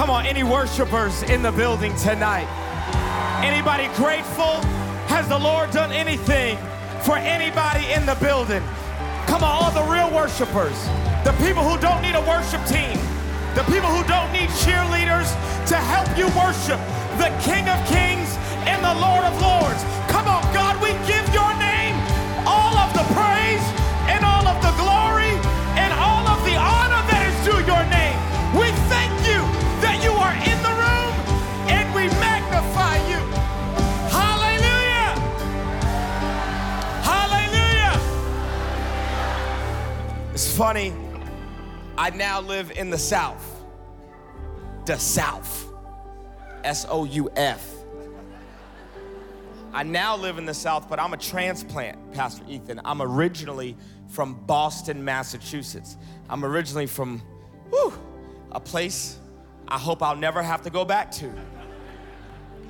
Come on, any worshipers in the building tonight? Anybody grateful? Has the Lord done anything for anybody in the building? Come on, all the real worshipers, the people who don't need a worship team, the people who don't need cheerleaders to help you worship the King of Kings and the Lord of Lords. Come on, God, we give funny, I now live in the South. The South. S O U F. I now live in the South, but I'm a transplant, Pastor Ethan. I'm originally from Boston, Massachusetts. I'm originally from whew, a place I hope I'll never have to go back to.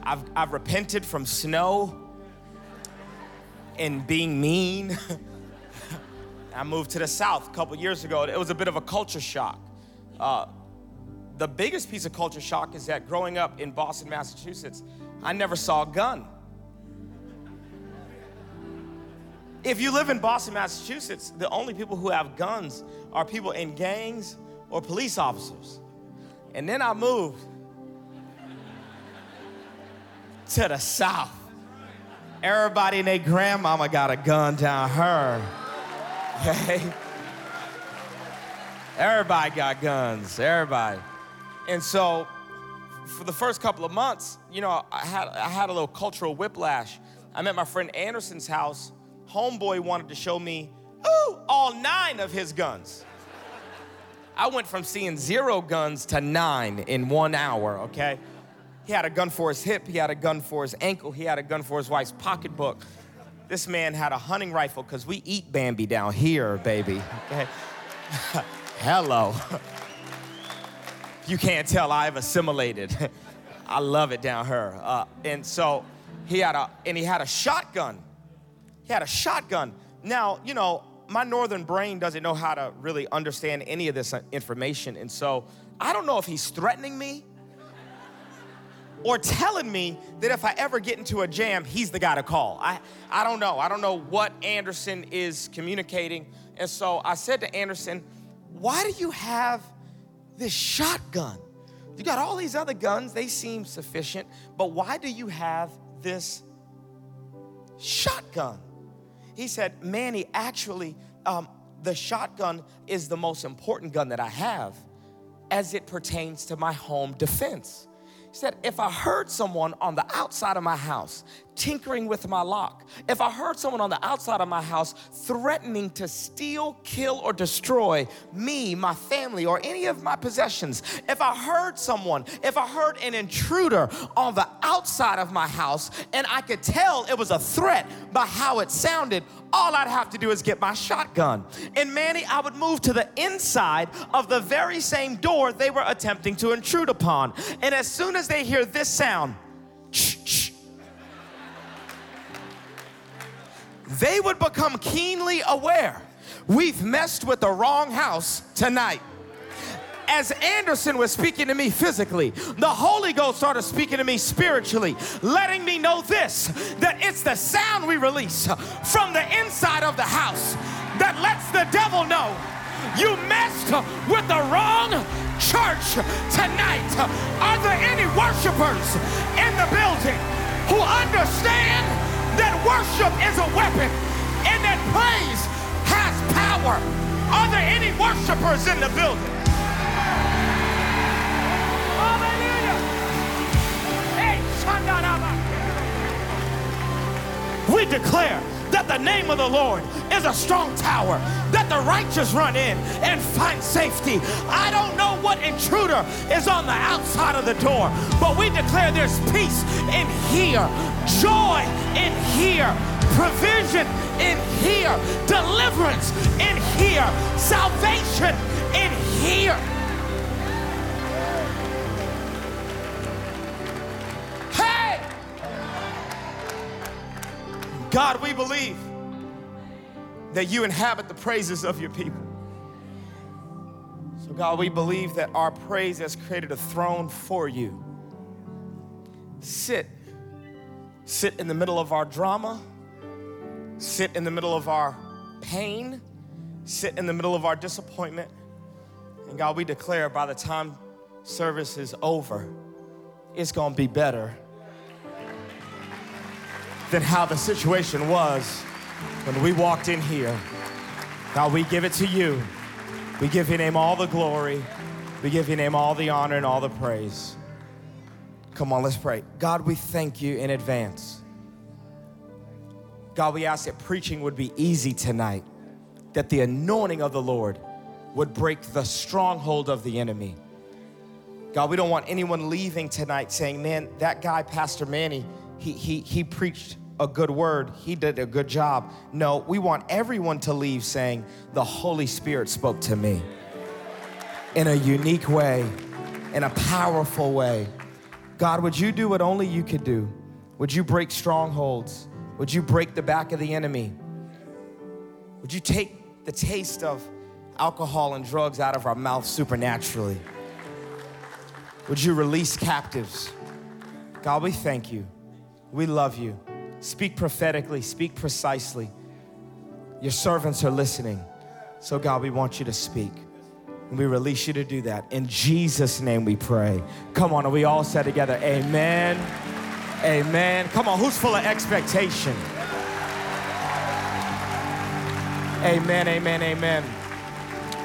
I've, I've repented from snow and being mean. I moved to the South a couple years ago. It was a bit of a culture shock. Uh, the biggest piece of culture shock is that growing up in Boston, Massachusetts, I never saw a gun. If you live in Boston, Massachusetts, the only people who have guns are people in gangs or police officers. And then I moved to the South. Everybody and their grandmama got a gun down her. Okay? Everybody got guns. Everybody. And so, for the first couple of months, you know, I had, I had a little cultural whiplash. I'm at my friend Anderson's house. Homeboy wanted to show me, ooh, all nine of his guns. I went from seeing zero guns to nine in one hour, okay? He had a gun for his hip, he had a gun for his ankle, he had a gun for his wife's pocketbook. This man had a hunting rifle because we eat Bambi down here, baby, okay? Hello. you can't tell I've assimilated. I love it down here. Uh, and so he had a and he had a shotgun. He had a shotgun. Now, you know, my northern brain doesn't know how to really understand any of this information. And so I don't know if he's threatening me or telling me that if I ever get into a jam, he's the guy to call. I, I don't know. I don't know what Anderson is communicating. And so I said to Anderson, Why do you have this shotgun? You got all these other guns, they seem sufficient, but why do you have this shotgun? He said, Manny, actually, um, the shotgun is the most important gun that I have as it pertains to my home defense. He said, if I heard someone on the outside of my house tinkering with my lock, if I heard someone on the outside of my house threatening to steal, kill, or destroy me, my family, or any of my possessions, if I heard someone, if I heard an intruder on the outside of my house and I could tell it was a threat by how it sounded, all I'd have to do is get my shotgun. And Manny, I would move to the inside of the very same door they were attempting to intrude upon. And as soon as they hear this sound, they would become keenly aware we've messed with the wrong house tonight as Anderson was speaking to me physically, the Holy Ghost started speaking to me spiritually, letting me know this that it's the sound we release from the inside of the house that lets the devil know you messed with the wrong church tonight. Are there any worshipers in the building who understand that worship is a weapon and that praise has power? Are there any worshipers in the building? We declare that the name of the Lord is a strong tower, that the righteous run in and find safety. I don't know what intruder is on the outside of the door, but we declare there's peace in here, joy in here, provision in here, deliverance in here, salvation in here. God, we believe that you inhabit the praises of your people. So, God, we believe that our praise has created a throne for you. Sit. Sit in the middle of our drama. Sit in the middle of our pain. Sit in the middle of our disappointment. And God, we declare by the time service is over, it's gonna be better than how the situation was when we walked in here. God, we give it to you. We give your name all the glory. We give your name all the honor and all the praise. Come on, let's pray. God, we thank you in advance. God, we ask that preaching would be easy tonight, that the anointing of the Lord would break the stronghold of the enemy. God, we don't want anyone leaving tonight saying, man, that guy, Pastor Manny, he, he, he preached a good word, he did a good job. No, we want everyone to leave saying, the Holy Spirit spoke to me in a unique way, in a powerful way. God, would you do what only you could do? Would you break strongholds? Would you break the back of the enemy? Would you take the taste of alcohol and drugs out of our mouth supernaturally? Would you release captives? God, we thank you. We love you. Speak prophetically, speak precisely. Your servants are listening. So, God, we want you to speak. And we release you to do that. In Jesus' name we pray. Come on, and we all said together, Amen. Amen. Come on, who's full of expectation? Amen, amen, amen.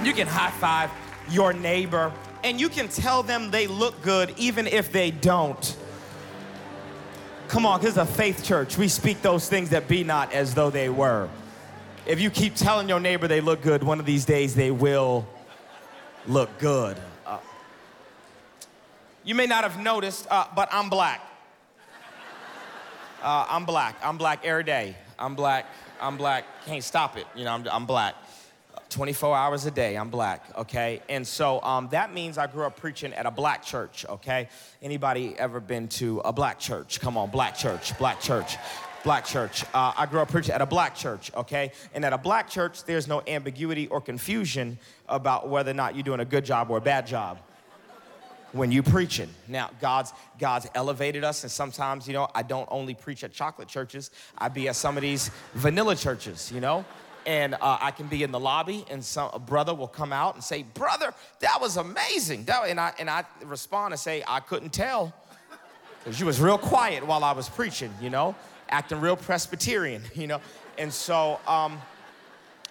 You can high five your neighbor and you can tell them they look good even if they don't. Come on, this is a faith church. We speak those things that be not as though they were. If you keep telling your neighbor they look good, one of these days they will look good. Uh, you may not have noticed, uh, but I'm black. Uh, I'm black. I'm black every day. I'm black. I'm black. Can't stop it. You know, I'm, I'm black. 24 hours a day, I'm black, okay? And so um, that means I grew up preaching at a black church, okay? Anybody ever been to a black church? Come on, black church, black church. Black church. Uh, I grew up preaching at a black church, okay? And at a black church, there's no ambiguity or confusion about whether or not you're doing a good job or a bad job when you preaching. Now, God's God's elevated us, and sometimes, you know, I don't only preach at chocolate churches. I be at some of these vanilla churches, you know and uh, I can be in the lobby, and some a brother will come out and say, "Brother, that was amazing." That, and I and I respond and say, "I couldn't tell, because you was real quiet while I was preaching, you know, acting real Presbyterian, you know." And so, um,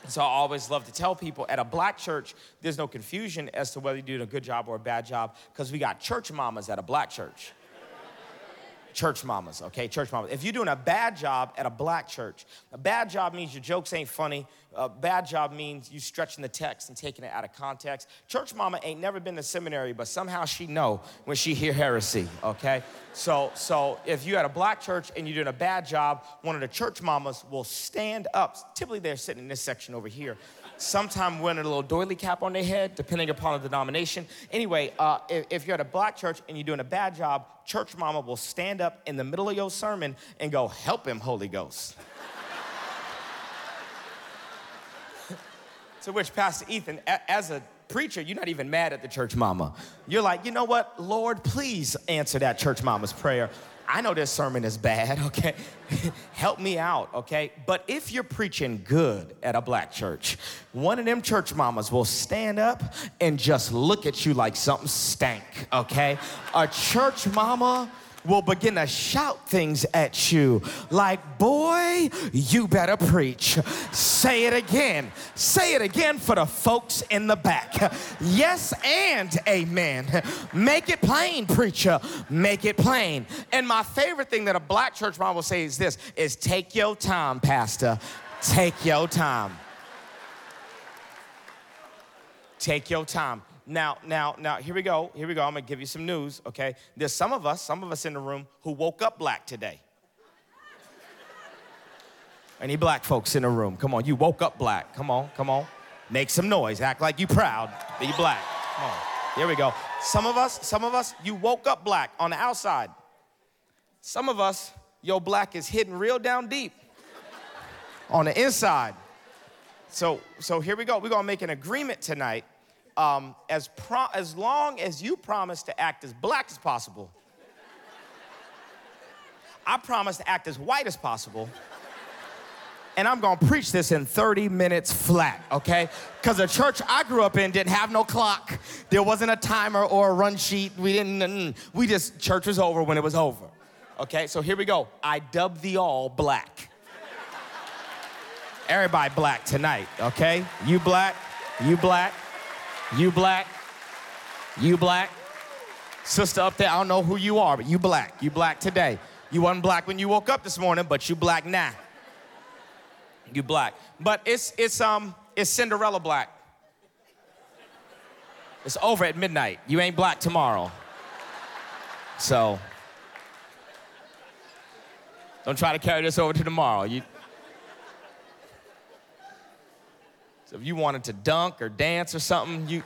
so I always love to tell people at a black church, there's no confusion as to whether you're doing a good job or a bad job, because we got church mamas at a black church church mamas, okay? Church mamas. If you're doing a bad job at a black church, a bad job means your jokes ain't funny. A bad job means you stretching the text and taking it out of context. Church mama ain't never been to seminary, but somehow she know when she hear heresy, okay? So, so if you at a black church and you're doing a bad job, one of the church mamas will stand up. Typically, they're sitting in this section over here Sometimes wearing a little doily cap on their head, depending upon the denomination. Anyway, uh, if, if, you're at a black church and you're doing a bad job, church mama will stand up in the middle of your sermon and go, Help him, Holy Ghost. to which Pastor Ethan, a- as a preacher, you're not even mad at the church mama. You're like, you know what? Lord, please answer that church mama's prayer. I know this sermon is bad, okay? Help me out, okay? But if you're preaching good at a black church, one of them church mamas will stand up and just look at you like something stank, okay? A church mama will begin to shout things at you like, Boy, you better preach. Say it again. Say it again for the folks in the back. Yes and amen. Make it plain, preacher. Make it plain. And my favorite thing that a black church mom will say is this is take your time, pastor. Take your time. Take your time. Now, now, now, here we go. Here we go. I'm gonna give you some news, okay? There's some of us, some of us in the room who woke up black today. Any black folks in the room? Come on, you woke up black. Come on, come on. Make some noise. Act like you proud. Be black. Come on. Here we go. Some of us, some of us, you woke up black on the outside. Some of us, your black is hidden real down deep on the inside. So, so here we go. We're gonna make an agreement tonight um, as, pro- as long as you promise to act as black as possible, I promise to act as white as possible. And I'm gonna preach this in 30 minutes flat, okay? Because the church I grew up in didn't have no clock. There wasn't a timer or a run sheet. We didn't, we just, church was over when it was over. Okay, so here we go. I dub thee all black. Everybody black tonight, okay? You black, you black, you black, you black. Sister up there, I don't know who you are, but you black. You black today. You wasn't black when you woke up this morning, but you black now. You black. But it's it's um it's Cinderella black. It's over at midnight. You ain't black tomorrow. So don't try to carry this over to tomorrow. You So if you wanted to dunk or dance or something, you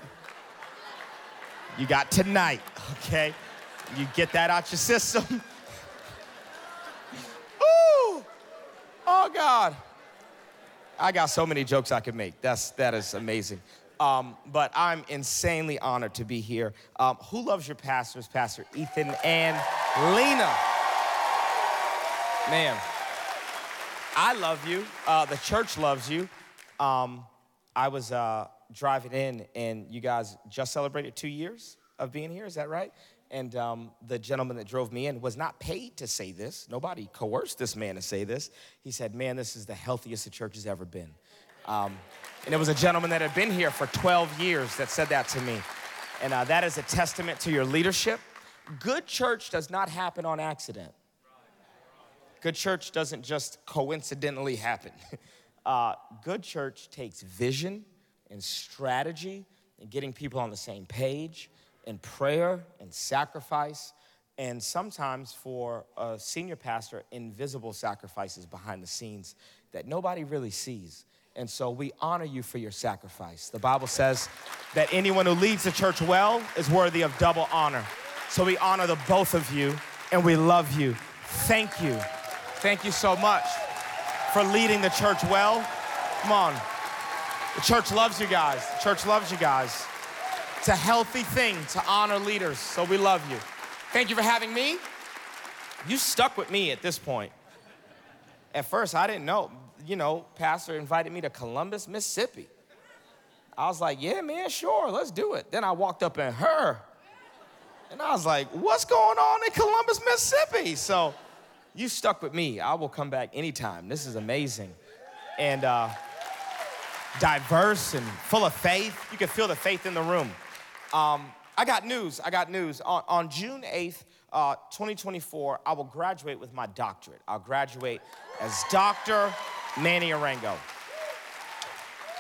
you got tonight, okay? You get that out your system. Ooh. Oh God. I got so many jokes I could make. That's that is amazing. Um, but I'm insanely honored to be here. Um, who loves your pastors, Pastor Ethan and Lena? Man, I love you. Uh, the church loves you. Um, I was uh, driving in, and you guys just celebrated two years of being here. Is that right? And um, the gentleman that drove me in was not paid to say this. Nobody coerced this man to say this. He said, Man, this is the healthiest the church has ever been. Um, and it was a gentleman that had been here for 12 years that said that to me. And uh, that is a testament to your leadership. Good church does not happen on accident. Good church doesn't just coincidentally happen. Uh, good church takes vision and strategy and getting people on the same page and prayer and sacrifice and sometimes for a senior pastor invisible sacrifices behind the scenes that nobody really sees. And so we honor you for your sacrifice. The bible says that anyone who leads the church well is worthy of double honor. So we honor the both of you and we love you. Thank you. Thank you so much for leading the church well. Come on. The church loves you guys. The church loves you guys. It's a healthy thing to honor leaders, so we love you. Thank you for having me. You stuck with me at this point. At first, I didn't know. You know, Pastor invited me to Columbus, Mississippi. I was like, yeah, man, sure, let's do it. Then I walked up in her, and I was like, what's going on in Columbus, Mississippi? So, you stuck with me. I will come back anytime. This is amazing. And uh, diverse and full of faith. You can feel the faith in the room. Um, I got news. I got news. On, on June 8th, uh, 2024, I will graduate with my doctorate. I'll graduate as Dr. Manny Arango.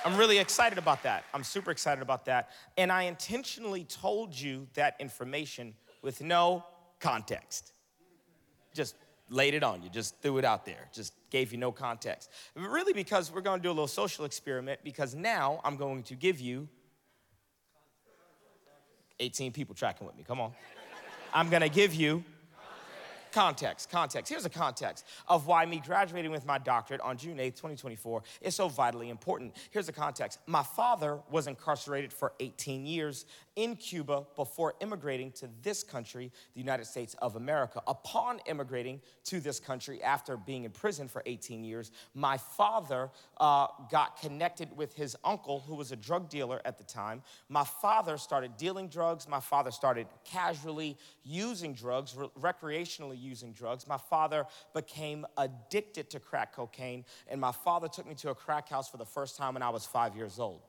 I'm really excited about that. I'm super excited about that. And I intentionally told you that information with no context. Just laid it on you, just threw it out there, just gave you no context. Really, because we're going to do a little social experiment, because now I'm going to give you 18 people tracking with me. Come on. I'm going to give you Context, context. Here's a context of why me graduating with my doctorate on June 8th, 2024 is so vitally important. Here's the context. My father was incarcerated for 18 years in Cuba before immigrating to this country, the United States of America. Upon immigrating to this country after being in prison for 18 years, my father uh, got connected with his uncle, who was a drug dealer at the time. My father started dealing drugs. My father started casually using drugs, re- recreationally using drugs. My father became addicted to crack cocaine, and my father took me to a crack house for the first time when I was five years old.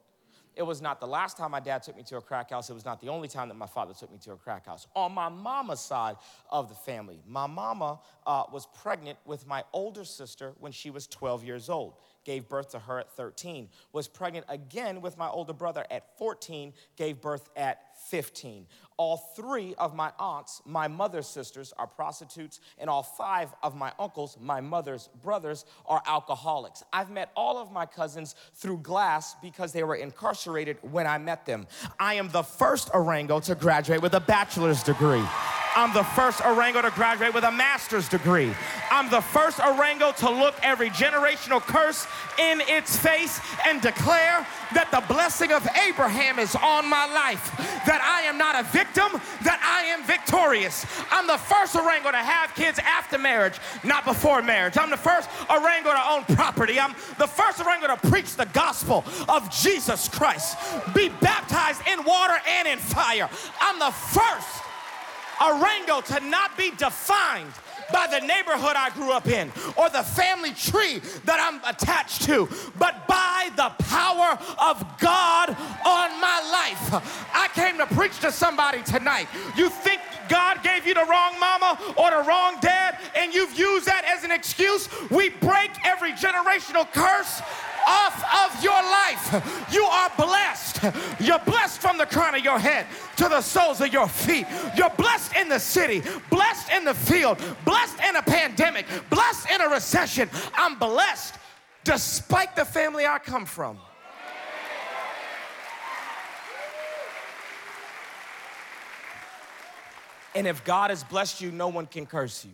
It was not the last time my dad took me to a crack house. It was not the only time that my father took me to a crack house. On my mama's side of the family, my mama uh, was pregnant with my older sister when she was 12 years old gave birth to her at 13, was pregnant again with my older brother at 14, gave birth at 15. All three of my aunts, my mother's sisters, are prostitutes, and all five of my uncles, my mother's brothers, are alcoholics. I've met all of my cousins through glass because they were incarcerated when I met them. I am the first Arango to graduate with a bachelor's degree. I'm the first Arango to graduate with a master's degree. I'm the first Arango to look every generational curse in its face and declare that the blessing of Abraham is on my life, that I am not a victim, that I am victorious. I'm the first Arango to have kids after marriage, not before marriage. I'm the first Arango to own property. I'm the first Arango to preach the gospel of Jesus Christ, be baptized in water and in fire. I'm the first Arango to not be defined by the neighborhood I grew up in or the family tree that I'm attached to, but by the power of God on my life. I came to preach to somebody tonight. You think God gave you the wrong mama or the wrong dad, and you've used that as an excuse? We break every generational curse off of your life. You are blessed. You're blessed from the crown of your head to the soles of your feet. You're blessed in the city, blessed in the field, blessed in a pandemic, blessed in a recession. I'm blessed despite the family I come from. And if God has blessed you, no one can curse you.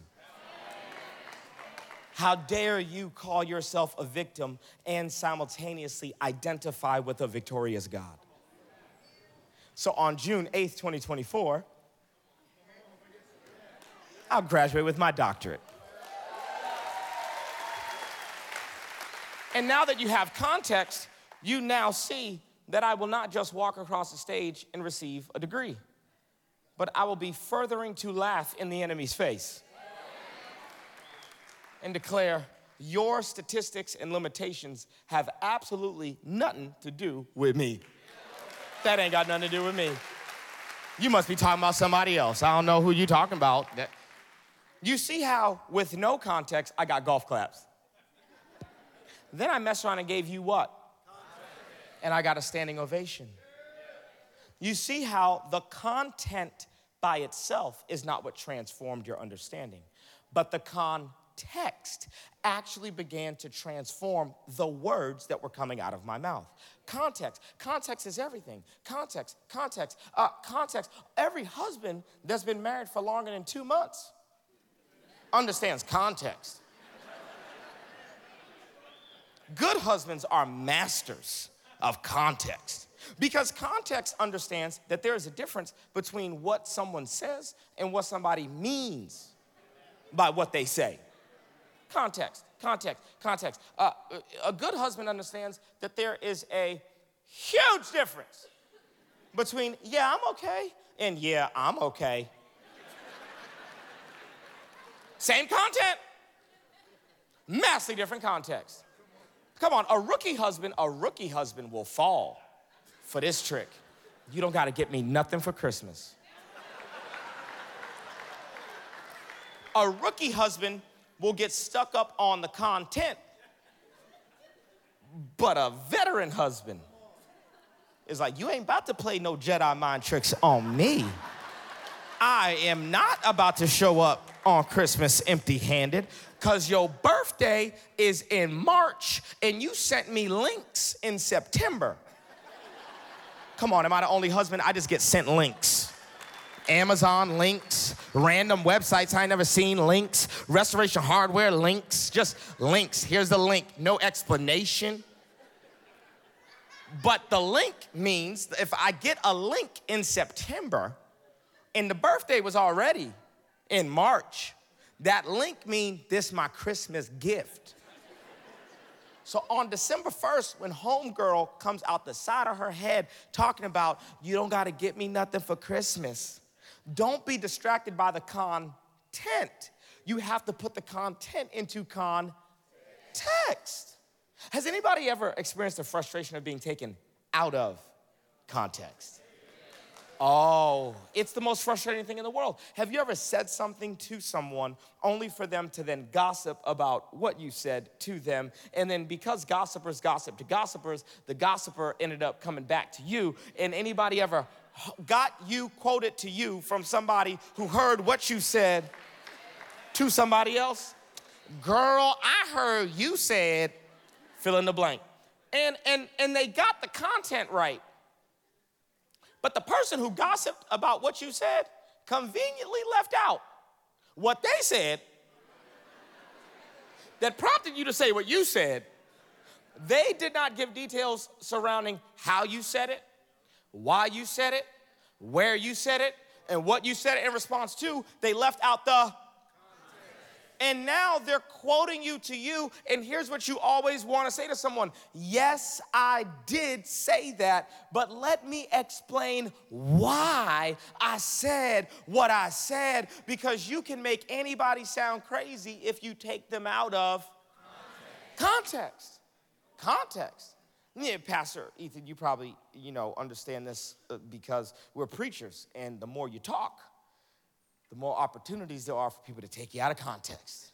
How dare you call yourself a victim and simultaneously identify with a victorious God? So on June 8th, 2024, I'll graduate with my doctorate. And now that you have context, you now see that I will not just walk across the stage and receive a degree, but I will be furthering to laugh in the enemy's face and declare your statistics and limitations have absolutely nothing to do with me. That ain't got nothing to do with me. You must be talking about somebody else. I don't know who you're talking about. You see how, with no context, I got golf claps. Then I messed around and gave you what? And I got a standing ovation. You see how the content by itself is not what transformed your understanding, but the content text actually began to transform the words that were coming out of my mouth. Context. Context is everything. Context, context, uh, context. Every husband that's been married for longer than two months understands context. Good husbands are masters of context because context understands that there is a difference between what someone says and what somebody means by what they say. Context, context, context. Uh, a good husband understands that there is a huge difference between, yeah, I'm okay, and yeah, I'm okay. Same content, massively different context. Come on, a rookie husband, a rookie husband will fall for this trick. You don't gotta get me nothing for Christmas. A rookie husband will get stuck up on the content, but a veteran husband is like, You ain't about to play no Jedi mind tricks on me. I am not about to show up on Christmas empty handed because your birthday is in March and you sent me links in September. Come on, am I the only husband? I just get sent links. Amazon links, random websites I never seen links, restoration hardware links, just links. Here's the link, no explanation. But the link means if I get a link in September and the birthday was already in March, that link means this my Christmas gift. So on December 1st, when homegirl comes out the side of her head talking about, you don't gotta get me nothing for Christmas, don't be distracted by the content. You have to put the content into context. Has anybody ever experienced the frustration of being taken out of context? Oh, it's the most frustrating thing in the world. Have you ever said something to someone only for them to then gossip about what you said to them? And then because gossipers gossip to gossipers, the gossiper ended up coming back to you. And anybody ever got you quoted to you from somebody who heard what you said to somebody else? Girl, I heard you said fill in the blank. And and and they got the content right. But the person who gossiped about what you said conveniently left out what they said that prompted you to say what you said. They did not give details surrounding how you said it, why you said it, where you said it, and what you said in response to. They left out the and now they're quoting you to you. And here's what you always want to say to someone Yes, I did say that, but let me explain why I said what I said, because you can make anybody sound crazy if you take them out of context. Context. context. Yeah, Pastor Ethan, you probably, you know, understand this uh, because we're preachers, and the more you talk, the more opportunities there are for people to take you out of context.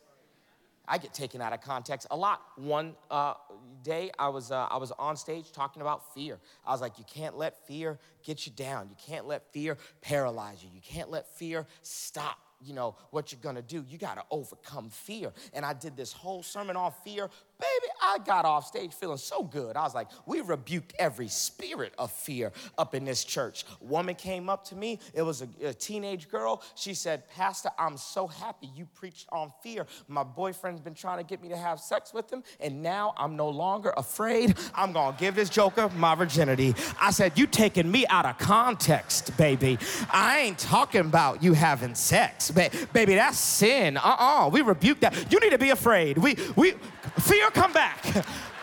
I get taken out of context a lot. One uh, day, I was uh, I was on stage talking about fear. I was like, "You can't let fear get you down. You can't let fear paralyze you. You can't let fear stop you know, what you're gonna do. You gotta overcome fear. And I did this whole sermon on fear. Baby, I got off stage feeling so good. I was like, we rebuked every spirit of fear up in this church. Woman came up to me, it was a, a teenage girl. She said, Pastor, I'm so happy you preached on fear. My boyfriend's been trying to get me to have sex with him, and now I'm no longer afraid. I'm gonna give this joker my virginity. I said, You taking me out of context, baby. I ain't talking about you having sex baby, that's sin. Uh-uh. We rebuke that. You need to be afraid. We we fear come back.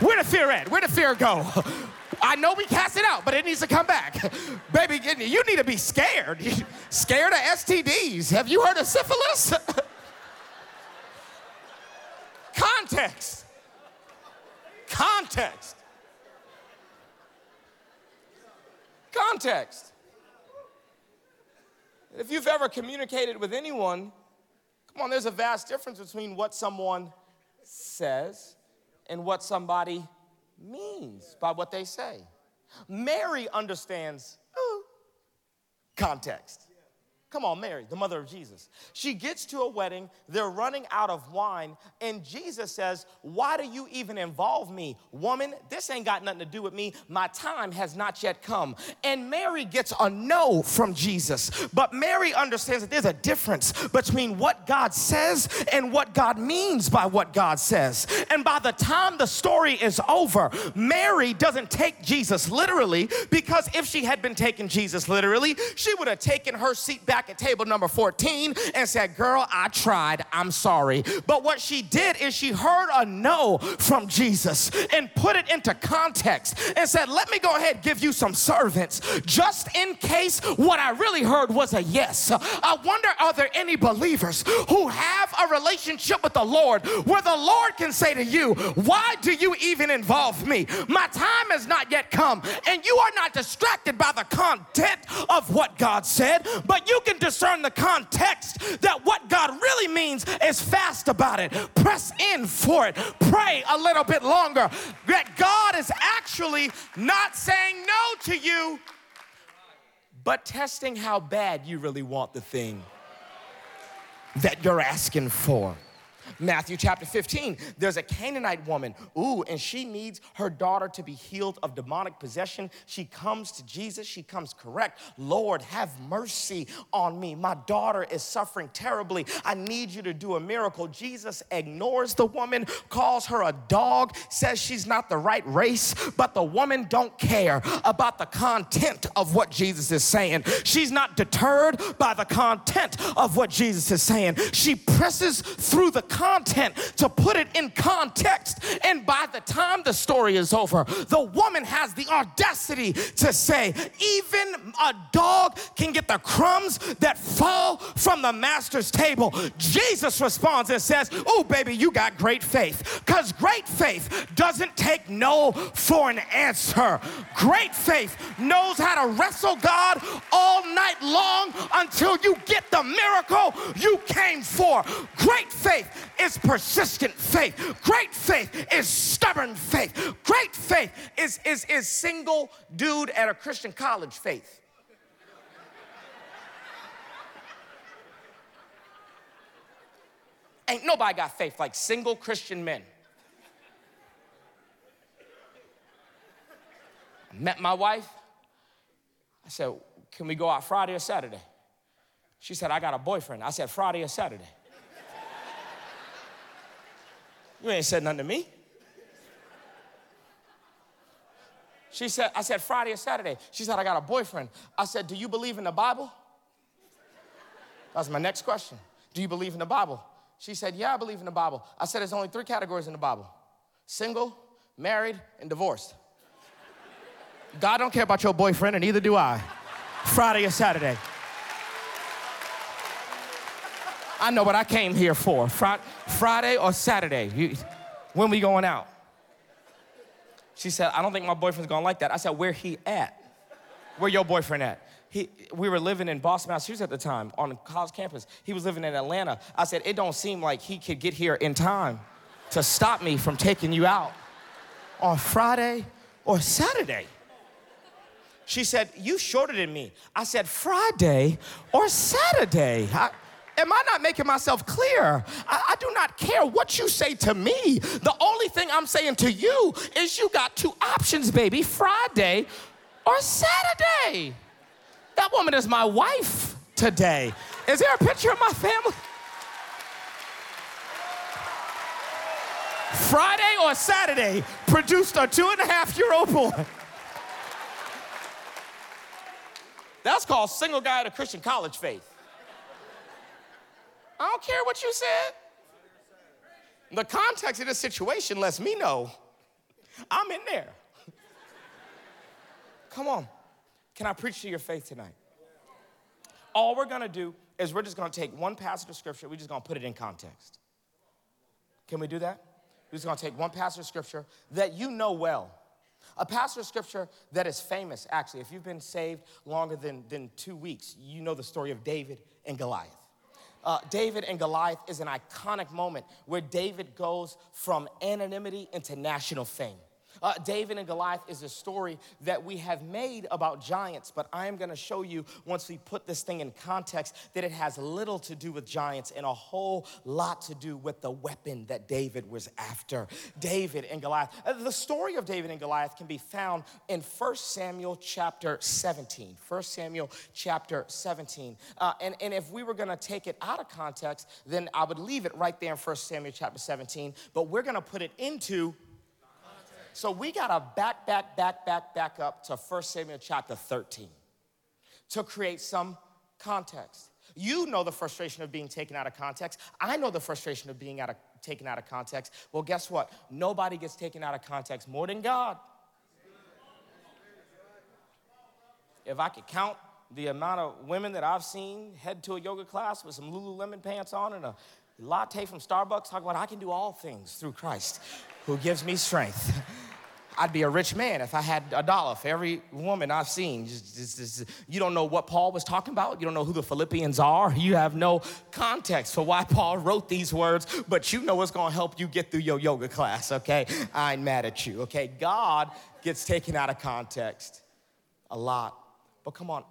Where the fear at? Where the fear go? I know we cast it out, but it needs to come back. Baby, you need to be scared. scared of STDs. Have you heard of syphilis? Context. Context. Context. If you've ever communicated with anyone, come on, there's a vast difference between what someone says and what somebody means by what they say. Mary understands ooh, context. Come on, Mary, the mother of Jesus. She gets to a wedding, they're running out of wine, and Jesus says, Why do you even involve me? Woman, this ain't got nothing to do with me. My time has not yet come. And Mary gets a no from Jesus. But Mary understands that there's a difference between what God says and what God means by what God says. And by the time the story is over, Mary doesn't take Jesus literally because if she had been taking Jesus literally, she would have taken her seat back back at table number 14 and said, Girl, I tried. I'm sorry. But what she did is she heard a no from Jesus and put it into context and said, Let me go ahead give you some servants just in case what I really heard was a yes. I wonder, are there any believers who have a relationship with the Lord where the Lord can say to you, Why do you even involve me? My time has not yet come, and you are not distracted by the content of what God said, but you can discern the context that what God really means is fast about it. Press in for it. Pray a little bit longer. That God is actually not saying no to you, but testing how bad you really want the thing that you're asking for. Matthew chapter 15, there's a Canaanite woman, ooh, and she needs her daughter to be healed of demonic possession. She comes to Jesus, she comes correct. Lord, have mercy on me. My daughter is suffering terribly. I need you to do a miracle. Jesus ignores the woman, calls her a dog, says she's not the right race, but the woman don't care about the content of what Jesus is saying. She's not deterred by the content of what Jesus is saying. She presses through the content to put it in context. And by the time the story is over, the woman has the audacity to say, even a dog can get the crumbs that fall from the master's table. Jesus responds and says, Oh, baby, you got great faith. Because great faith doesn't take no for an answer. Great faith knows how to wrestle God all night long until you get the miracle you came for. Great faith is persistent faith. Great faith is stubborn faith. Great faith is, is, is single dude at a Christian college faith. Ain't nobody got faith like single Christian men. I met my wife. I said, Can we go out Friday or Saturday? She said, I got a boyfriend. I said, Friday or Saturday? You ain't said nothing to me. She said, I said, Friday or Saturday? She said, I got a boyfriend. I said, Do you believe in the Bible? That's my next question. Do you believe in the Bible? She said, Yeah, I believe in the Bible. I said, There's only three categories in the Bible single, married, and divorced. God don't care about your boyfriend, and neither do I. Friday or Saturday. I know what I came here for. Friday or Saturday. when we going out? She said, I don't think my boyfriend's gonna like that. I said, where he at? Where your boyfriend at? He, we were living in Boston, Massachusetts at the time on college campus. He was living in Atlanta. I said, it don't seem like he could get here in time to stop me from taking you out on Friday or Saturday. She said, You shorter than me. I said, Friday or Saturday. I, am I not making myself clear? I, I, do not care what you say to me. The only thing I'm saying to you is you got two options, baby Friday or Saturday. That woman is my wife today. Is there a picture of my family? Friday or Saturday produced a two and a half year old boy. That's called single guy at a Christian college faith. I don't care what you said. The context of this situation lets me know I'm in there. Come on. Can I preach to your faith tonight? All we're gonna do is we're just gonna take one passage of scripture, we're just gonna put it in context. Can we do that? We're just gonna take one passage of scripture that you know well. A passage of scripture that is famous, actually. If you've been saved longer than, than two weeks, you know the story of David and Goliath. Uh, David and Goliath is an iconic moment where David goes from anonymity into national fame. Uh, David and Goliath is a story that we have made about giants, but I am going to show you once we put this thing in context that it has little to do with giants and a whole lot to do with the weapon that David was after. David and Goliath. Uh, the story of David and Goliath can be found in 1 Samuel chapter 17. 1 Samuel chapter 17. Uh, and, and if we were going to take it out of context, then I would leave it right there in 1 Samuel chapter 17, but we're going to put it into so we got to back, back, back, back, back up to 1 Samuel chapter 13 to create some context. You know the frustration of being taken out of context. I know the frustration of being out of, taken out of context. Well, guess what? Nobody gets taken out of context more than God. If I could count the amount of women that I've seen head to a yoga class with some Lululemon pants on and a latte from Starbucks, talking about I can do all things through Christ who gives me strength. I'd be a rich man if I had a dollar for every woman I've seen. Just, just, just, you don't know what Paul was talking about. You don't know who the Philippians are. You have no context for why Paul wrote these words, but you know what's going to help you get through your yoga class, okay? I ain't mad at you, okay? God gets taken out of context a lot. But come on,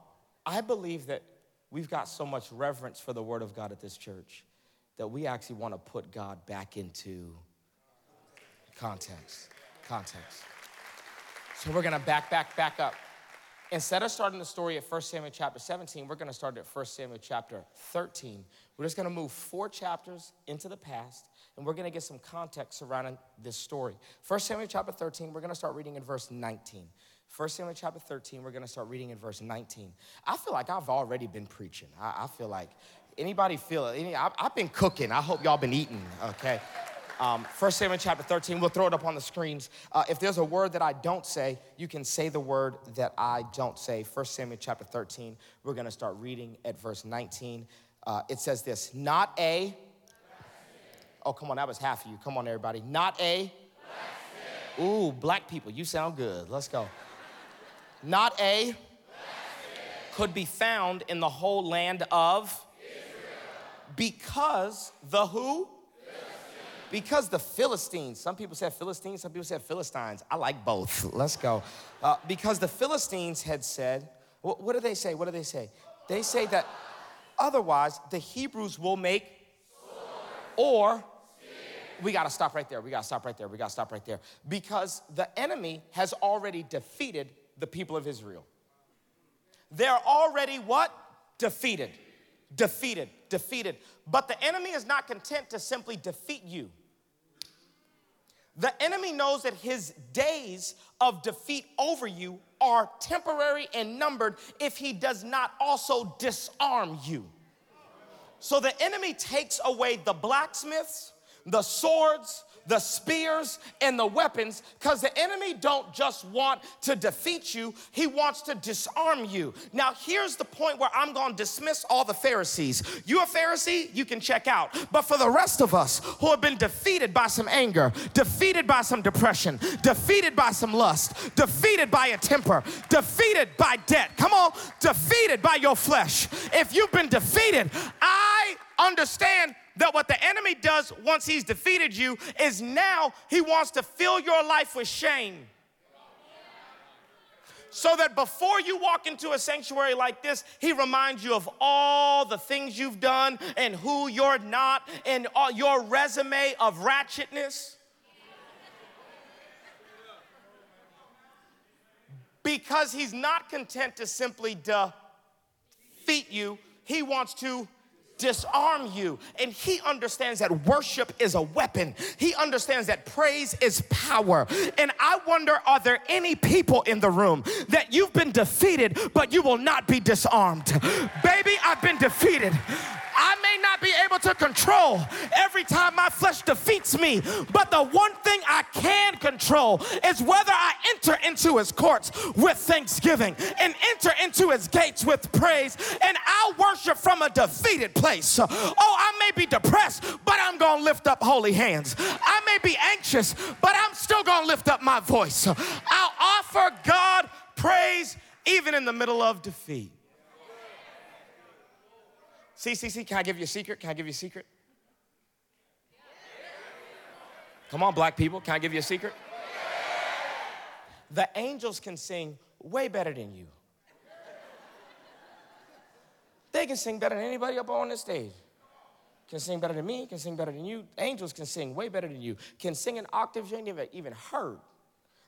I believe that we've got so much reverence for the Word of God at this church that we actually want to put God back into context. Context. So we're gonna back, back, back up. Instead of starting the story at 1 Samuel chapter 17, we're gonna start at 1 Samuel chapter 13. We're just gonna move four chapters into the past, and we're gonna get some context surrounding this story. 1 Samuel chapter 13, we're gonna start reading in verse 19. 1 Samuel chapter 13, we're gonna start reading in verse 19. I feel like I've already been preaching. I, I feel like, anybody feel it? Any, I, I've been cooking. I hope y'all been eating, okay? Um, 1 Samuel chapter 13, we'll throw it up on the screens. Uh, if there's a word that I don't say, you can say the word that I don't say. 1 Samuel chapter 13, we're gonna start reading at verse 19. Uh, it says this Not a, oh, come on, that was half of you. Come on, everybody. Not a, ooh, black people, you sound good. Let's go. Not a, could be found in the whole land of Israel. because the who? Because the Philistines, some people said Philistines, some people said Philistines. I like both. Let's go. Uh, because the Philistines had said, what, what do they say? What do they say? They say that otherwise the Hebrews will make or we got to stop right there. We got to stop right there. We got to stop right there. Because the enemy has already defeated the people of Israel. They're already what? Defeated. defeated, defeated. But the enemy is not content to simply defeat you. The enemy knows that his days of defeat over you are temporary and numbered if he does not also disarm you. So the enemy takes away the blacksmiths, the swords, the spears and the weapons because the enemy don't just want to defeat you he wants to disarm you. Now here's the point where i'm going to dismiss all the pharisees. You a pharisee you can check out. But for the rest of us who have been defeated by some anger defeated by some depression defeated by some lust defeated by a temper defeated by debt come on defeated by your flesh. If you've been defeated i understand that what the enemy does once he's defeated you is now he wants to fill your life with shame. So that before you walk into a sanctuary like this, he reminds you of all the things you've done and who you're not and your resume of ratchetness. Because he's not content to simply defeat you, he wants to disarm you. And he understands that worship is a weapon. He understands that praise is power. And I wonder are there any people in the room that you've been defeated, but you will not be disarmed? Baby, I've been defeated. I may not be able to control every time my flesh defeats me, but the one thing I can control is whether I enter into his courts with thanksgiving and enter into his gates with praise, and I'll worship from a defeated place. Oh, I may be depressed, but I'm gonna lift up holy hands. I may be anxious, but I'm still gonna lift up my voice. I'll offer God praise even in the middle of defeat. See, see, see, can I give you a secret? Can I give you a secret? Come on, black people, can I give you a secret? The angels can sing way better than you. They can sing better than anybody up on this stage. Can sing better than me, can sing better than you. Angels can sing way better than you. Can sing in octaves you ain't even, even heard.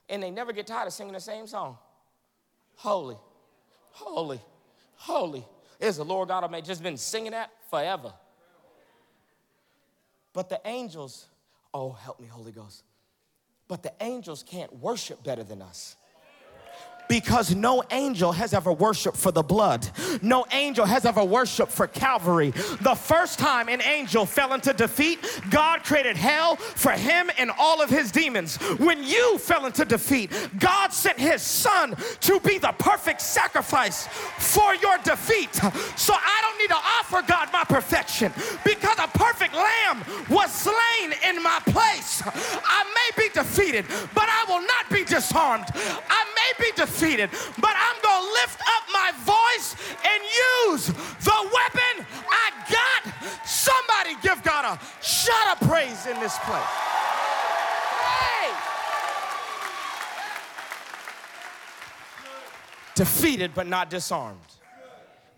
And they never get tired of singing the same song. Holy, holy, holy is the Lord God Almighty. Just been singing that forever. But the angels, oh, help me, Holy Ghost. But the angels can't worship better than us because no angel has ever worshiped for the blood. No angel has ever worshiped for Calvary. The first time an angel fell into defeat, God created hell for him and all of his demons. When you fell into defeat, God sent his son to be the perfect sacrifice for your defeat. So I don't need to offer God my perfection because a perfect lamb was slain in my place. I may be defeated, but I will not be disarmed. I may be defeated defeated, but I'm going to lift up my voice and use the weapon I got. Somebody give God a shout of praise in this place. Hey! Defeated but not disarmed.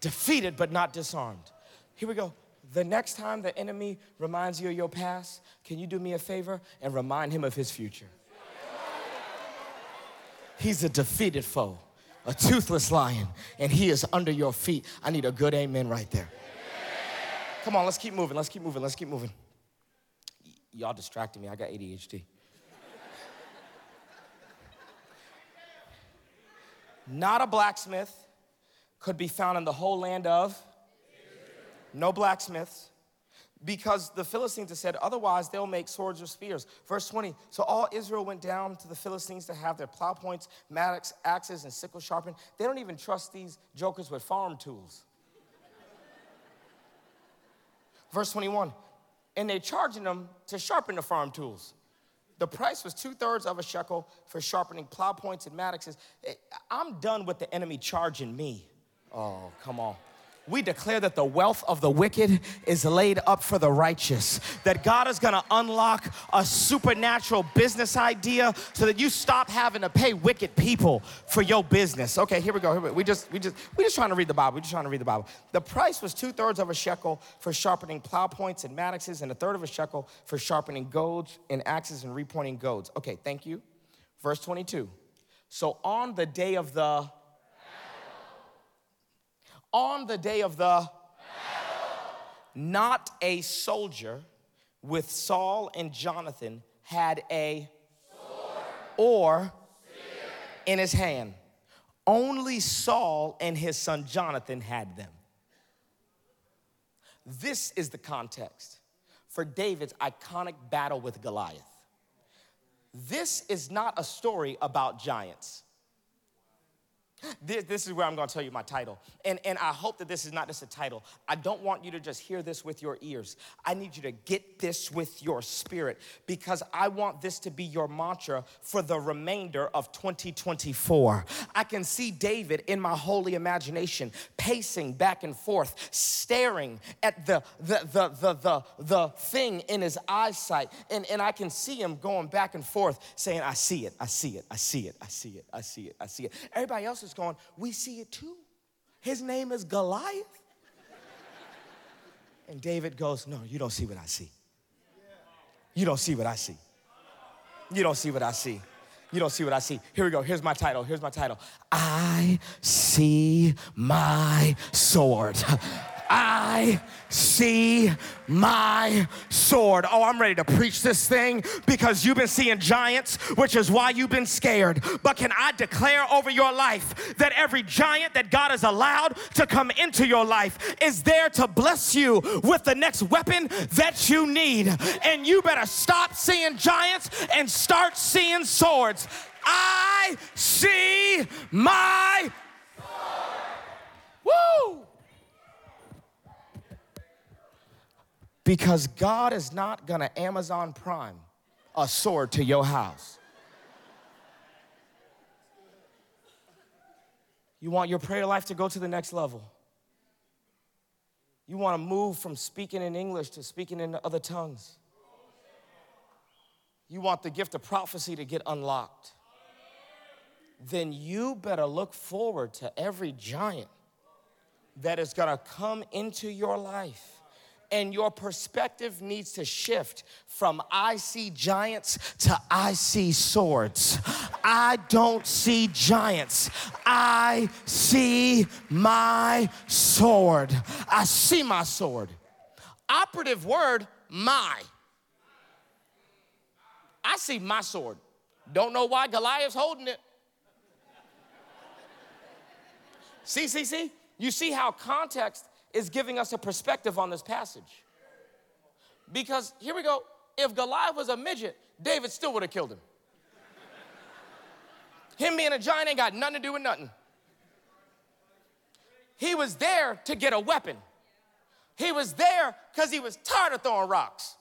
Defeated but not disarmed. Here we go. The next time the enemy reminds you of your past, can you do me a favor and remind him of his future? He's a defeated foe, a toothless lion, and he is under your feet. I need a good amen right there. Come on, let's keep moving. Let's keep moving. Let's keep moving. Y- y'all distracting me. I got ADHD. Not a blacksmith could be found in the whole land of no blacksmiths because the Philistines said, otherwise they'll make swords or spears. Verse 20, so all Israel went down to the Philistines to have their plow points, mattocks, axes, and sickles sharpened. They don't even trust these jokers with farm tools. Verse 21, and they charging them to sharpen the farm tools. The price was two thirds of a shekel for sharpening plow points and mattocks. Eh, I'm done with the enemy charging me. Oh, come on we declare that the wealth of the wicked is laid up for the righteous. That God is gonna unlock a supernatural business idea so that you stop having to pay wicked people for your business. Okay, here we go. Here we, we just we just we just trying to read the Bible. We just trying to read the Bible. The price was two thirds of a shekel for sharpening plow points and mattocks, and a third of a shekel for sharpening goads and axes and repointing goads. Okay, thank you. Verse 22. So on the day of the on the day of the battle. not a soldier with Saul and Jonathan had a sword or spear. in his hand. Only Saul and his son Jonathan had them. This is the context for David's iconic battle with Goliath. This is not a story about giants. This, this, is where I'm gonna tell you my title. And, and I hope that this is not just a title. I don't want you to just hear this with your ears. I need you to get this with your spirit because I want this to be your mantra for the remainder of 2024. I can see David in my holy imagination pacing back and forth, staring at the, the, the, the, the, the thing in his eyesight. And, and I can see him going back and forth saying, I see it, I see it, I see it, I see it, I see it, I see it. Everybody else is going, We see it too. His name is Goliath. And David goes, No, you don't see what I see. You don't see what I see. You don't see what I see. You don't see what I see. Here we go. Here's my title. Here's my title. I see my sword. I see my sword. Oh, I'm ready to preach this thing because you've been seeing giants, which is why you've been scared. But can I declare over your life that every giant that God has allowed to come into your life is there to bless you with the next weapon that you need? And you better stop seeing giants and start seeing swords. I see my sword. Woo! Because God is not gonna Amazon Prime a sword to your house. You want your prayer life to go to the next level. You want to move from speaking in English to speaking in other tongues. You want the gift of prophecy to get unlocked. Then you better look forward to every giant that is going to come into your life and your perspective needs to shift from I see giants to I see swords. I don't see giants, I see my sword. I see my sword. Operative word, my. I see my sword. Don't know why Goliath's holding it. See, see, see? You see how context is giving us a perspective on this passage. Because here we go if Goliath was a midget, David still would have killed him. Him being a giant ain't got nothing to do with nothing. He was there to get a weapon. He was there because he was tired of throwing rocks.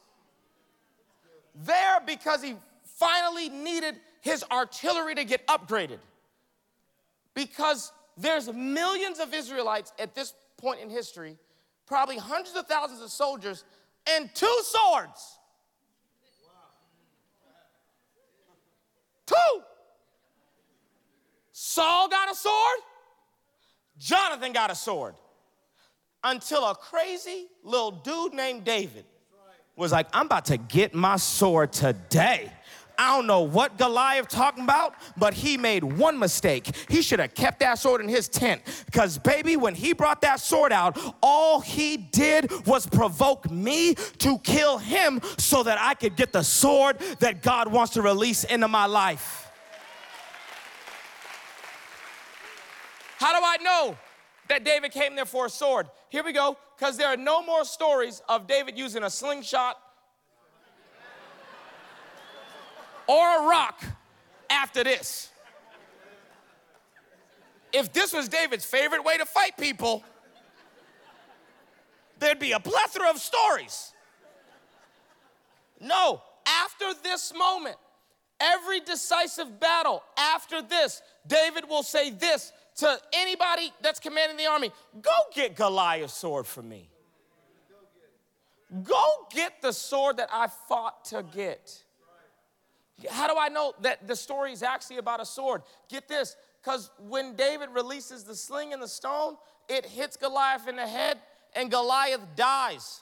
There because he finally needed his artillery to get upgraded. Because there's millions of Israelites at this point in history, probably hundreds of thousands of soldiers and two swords. Two. Saul got a sword, Jonathan got a sword. Until a crazy little dude named David was like, I'm about to get my sword today. I don't know what Goliath talking about, but he made one mistake. He should have kept that sword in his tent. Because, baby, when he brought that sword out, all he did was provoke me to kill him so that I could get the sword that God wants to release into my life. How do I know that David came there for a sword? Here we go, because there are no more stories of David using a slingshot or a rock after this. If this was David's favorite way to fight people, there'd be a plethora of stories. No, after this moment, every decisive battle after this, David will say this to anybody that's commanding the army go get Goliath's sword for me. Go get the sword that I fought to get. How do I know that the story is actually about a sword? Get this, because when David releases the sling and the stone, it hits Goliath in the head and Goliath dies.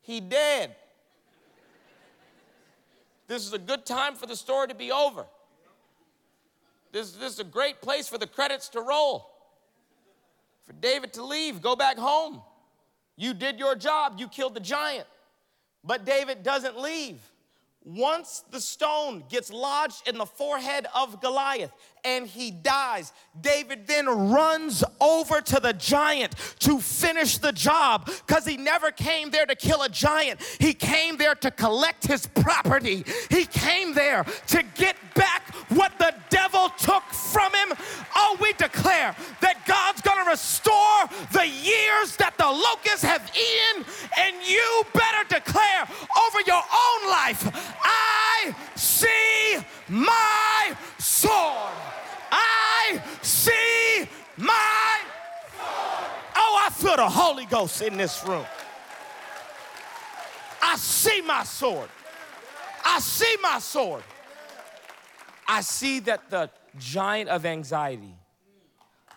He dead. This is a good time for the story to be over. This, this is a great place for the credits to roll. For David to leave, go back home. You did your job, you killed the giant. But David doesn't leave. Once the stone gets lodged in the forehead of Goliath and he dies, David then runs over to the giant to finish the job because he never came there to kill a giant. He came there to collect his property. He came there to get back what the devil took from him. Oh, we declare that God's gonna restore the years that the locusts have eaten, and you better declare over your own life I see my sword. I see my sword. Oh, I feel the Holy Ghost in this room. I see my sword. I see my sword. I see that the giant of anxiety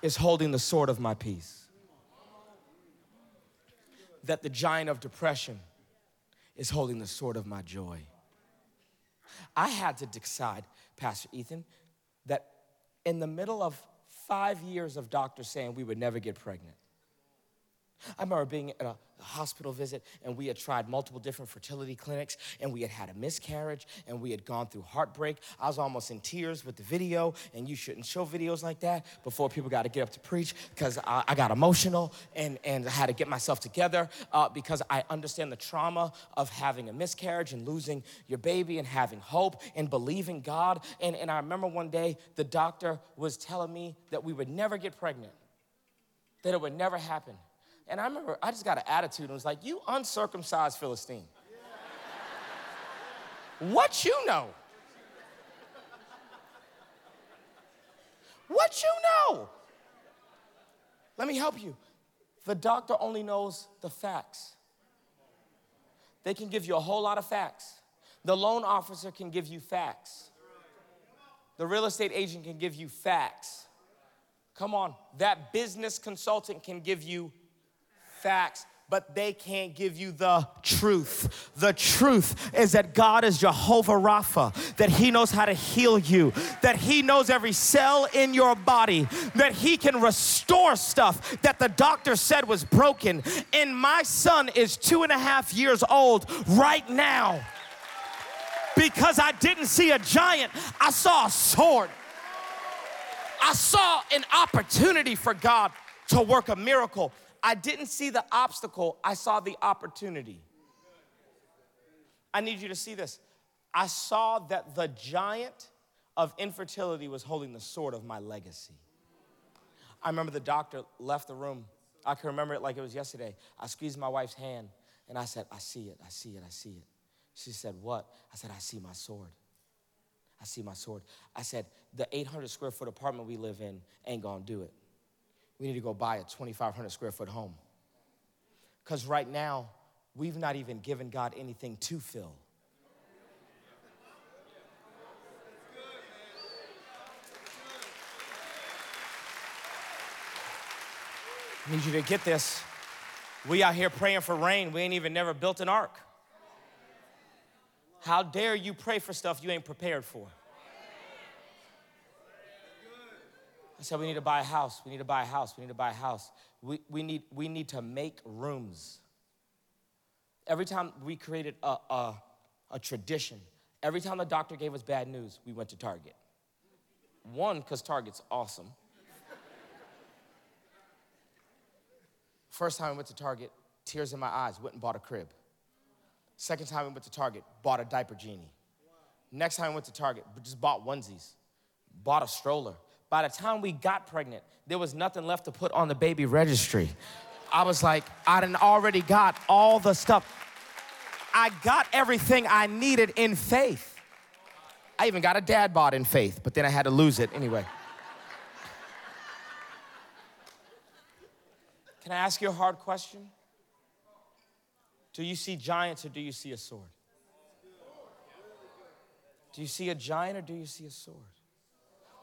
is holding the sword of my peace. That the giant of depression is holding the sword of my joy. I had to decide, Pastor Ethan, that in the middle of five years of doctors saying we would never get pregnant, I remember being at a hospital visit and we had tried multiple different fertility clinics and we had had a miscarriage and we had gone through heartbreak. I was almost in tears with the video, and you shouldn't show videos like that before people got to get up to preach because I, I, got emotional and, and I had to get myself together uh, because I understand the trauma of having a miscarriage and losing your baby and having hope and believing God. And, and I remember one day the doctor was telling me that we would never get pregnant, that it would never happen. And I remember I just got an attitude and was like, You uncircumcised Philistine. what you know? What you know? Let me help you. The doctor only knows the facts. They can give you a whole lot of facts. The loan officer can give you facts. The real estate agent can give you facts. Come on, that business consultant can give you facts but they can't give you the truth. The truth is that God is Jehovah Rapha, that He knows how to heal you, that He knows every cell in your body, that He can restore stuff that the doctor said was broken. And my son is two and a half years old right now. Because I didn't see a giant, I saw a sword. I saw an opportunity for God to work a miracle. I didn't see the obstacle, I saw the opportunity. I need you to see this. I saw that the giant of infertility was holding the sword of my legacy. I remember the doctor left the room. I can remember it like it was yesterday. I squeezed my wife's hand and I said, I see it, I see it, I see it. She said, What? I said, I see my sword. I see my sword. I said, The 800 square foot apartment we live in ain't gonna do it we need to go buy a 2,500 square foot home. Because right now, we've not even given God anything to fill. I need you to get this. We out here praying for rain. We ain't even never built an ark. How dare you pray for stuff you ain't prepared for? I said, we need to buy a house. We need to buy a house. We need to buy a house. We, we, need, we need to make rooms. Every time we created a, a, a tradition, every time the doctor gave us bad news, we went to Target. One, because Target's awesome. First time we went to Target, tears in my eyes, went and bought a crib. Second time we went to Target, bought a diaper genie. Next time we went to Target, just bought onesies, bought a stroller by the time we got pregnant, there was nothing left to put on the baby registry. I was like, I done already got all the stuff. I got everything I needed in faith. I even got a dad bod in faith, but then I had to lose it anyway. Can I ask you a hard question? Do you see giants or do you see a sword? Do you see a giant or do you see a sword?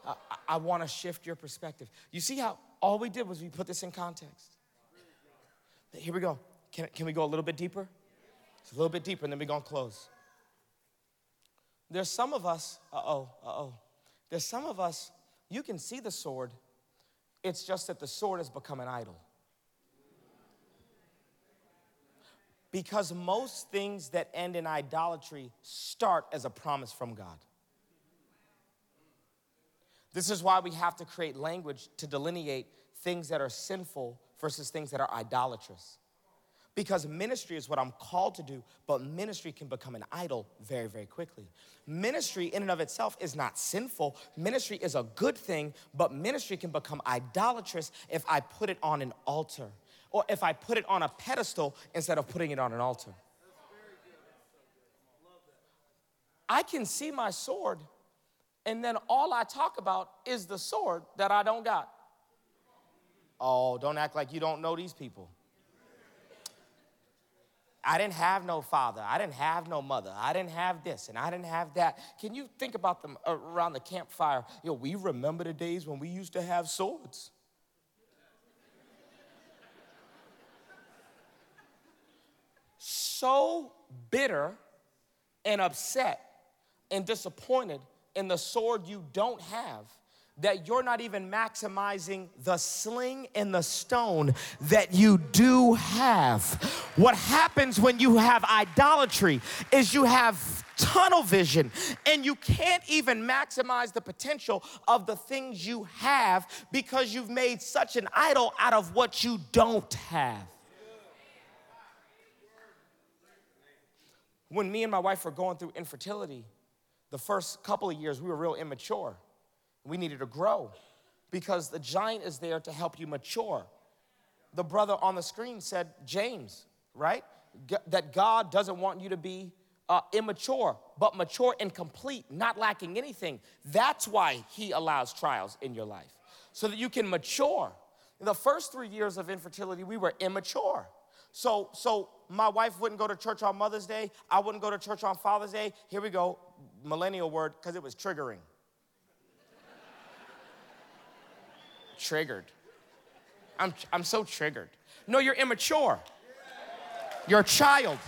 I, I want to shift your perspective. You see how all we did was we put this in context. Here we go. Can, can we go a little bit deeper? It's a little bit deeper, and then we're going to close. There's some of us, uh oh, uh oh. There's some of us, you can see the sword, it's just that the sword has become an idol. Because most things that end in idolatry start as a promise from God. This is why we have to create language to delineate things that are sinful versus things that are idolatrous. Because ministry is what I'm called to do, but ministry can become an idol very, very quickly. Ministry, in and of itself, is not sinful. Ministry is a good thing, but ministry can become idolatrous if I put it on an altar or if I put it on a pedestal instead of putting it on an altar. I can see my sword, and then all I talk about is the sword that I don't got. Oh, don't act like you don't know these people. I didn't have no father. I didn't have no mother. I didn't have this and I didn't have that. Can you think about them uh, around the campfire? Know, we remember the days when we used to have swords. so bitter and upset and disappointed in the sword you don't have that you're not even maximizing the sling and the stone that you do have. What happens when you have idolatry is you have tunnel vision and you can't even maximize the potential of the things you have because you've made such an idol out of what you don't have. When me and my wife were going through infertility, the first couple of years we were real immature. We needed to grow because the giant is there to help you mature. The brother on the screen said, James, right? G- that God doesn't want you to be uh, immature, but mature and complete, not lacking anything. That's why He allows trials in your life, so that you can mature. In the first three years of infertility, we were immature. So, so my wife wouldn't go to church on Mother's Day. I wouldn't go to church on Father's Day. Here we go, millennial word, because it was triggering. triggered. I'm, I'm so triggered. No, you're immature. You're a child.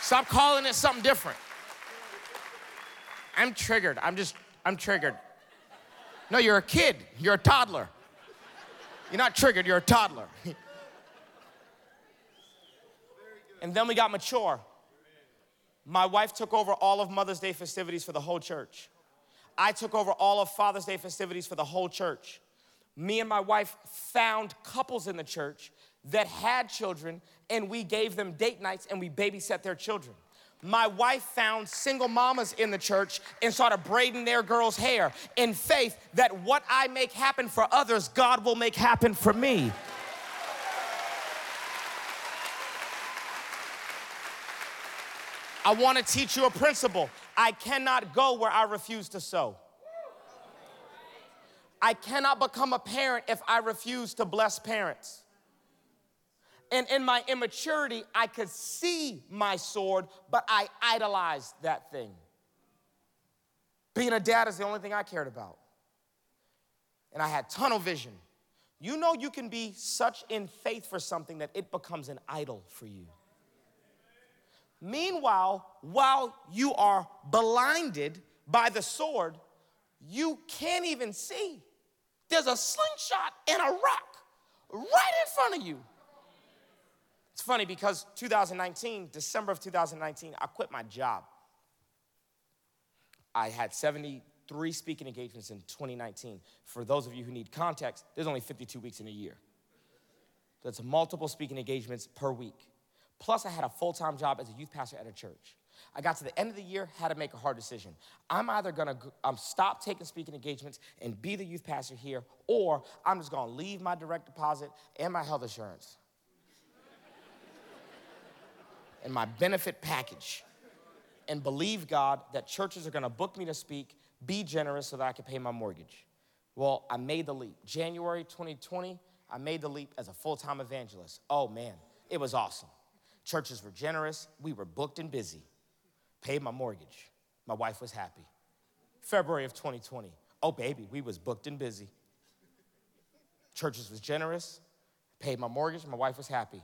Stop calling it something different. I'm triggered. I'm just, I'm triggered. No, you're a kid. You're a toddler. You're not triggered, you're a toddler. and then we got mature. My wife took over all of Mother's Day festivities for the whole church. I took over all of Father's Day festivities for the whole church. Me and my wife found couples in the church that had children, and we gave them date nights and we babysat their children. My wife found single mamas in the church and started braiding their girls' hair in faith that what I make happen for others, God will make happen for me. I want to teach you a principle. I cannot go where I refuse to sow. I cannot become a parent if I refuse to bless parents. And in my immaturity, I could see my sword, but I idolized that thing. Being a dad is the only thing I cared about. And I had tunnel vision. You know, you can be such in faith for something that it becomes an idol for you. Meanwhile, while you are blinded by the sword, you can't even see. There's a slingshot and a rock right in front of you. It's funny because 2019, December of 2019, I quit my job. I had 73 speaking engagements in 2019. For those of you who need context, there's only 52 weeks in a year. That's multiple speaking engagements per week. Plus, I had a full time job as a youth pastor at a church. I got to the end of the year, had to make a hard decision. I'm either gonna um, stop taking speaking engagements and be the youth pastor here, or I'm just gonna leave my direct deposit and my health insurance and my benefit package and believe God that churches are gonna book me to speak, be generous so that I can pay my mortgage. Well, I made the leap. January 2020, I made the leap as a full time evangelist. Oh man, it was awesome. Churches were generous. We were booked and busy. Paid my mortgage. My wife was happy. February of 2020. Oh, baby, we was booked and busy. Churches was generous. Paid my mortgage. My wife was happy.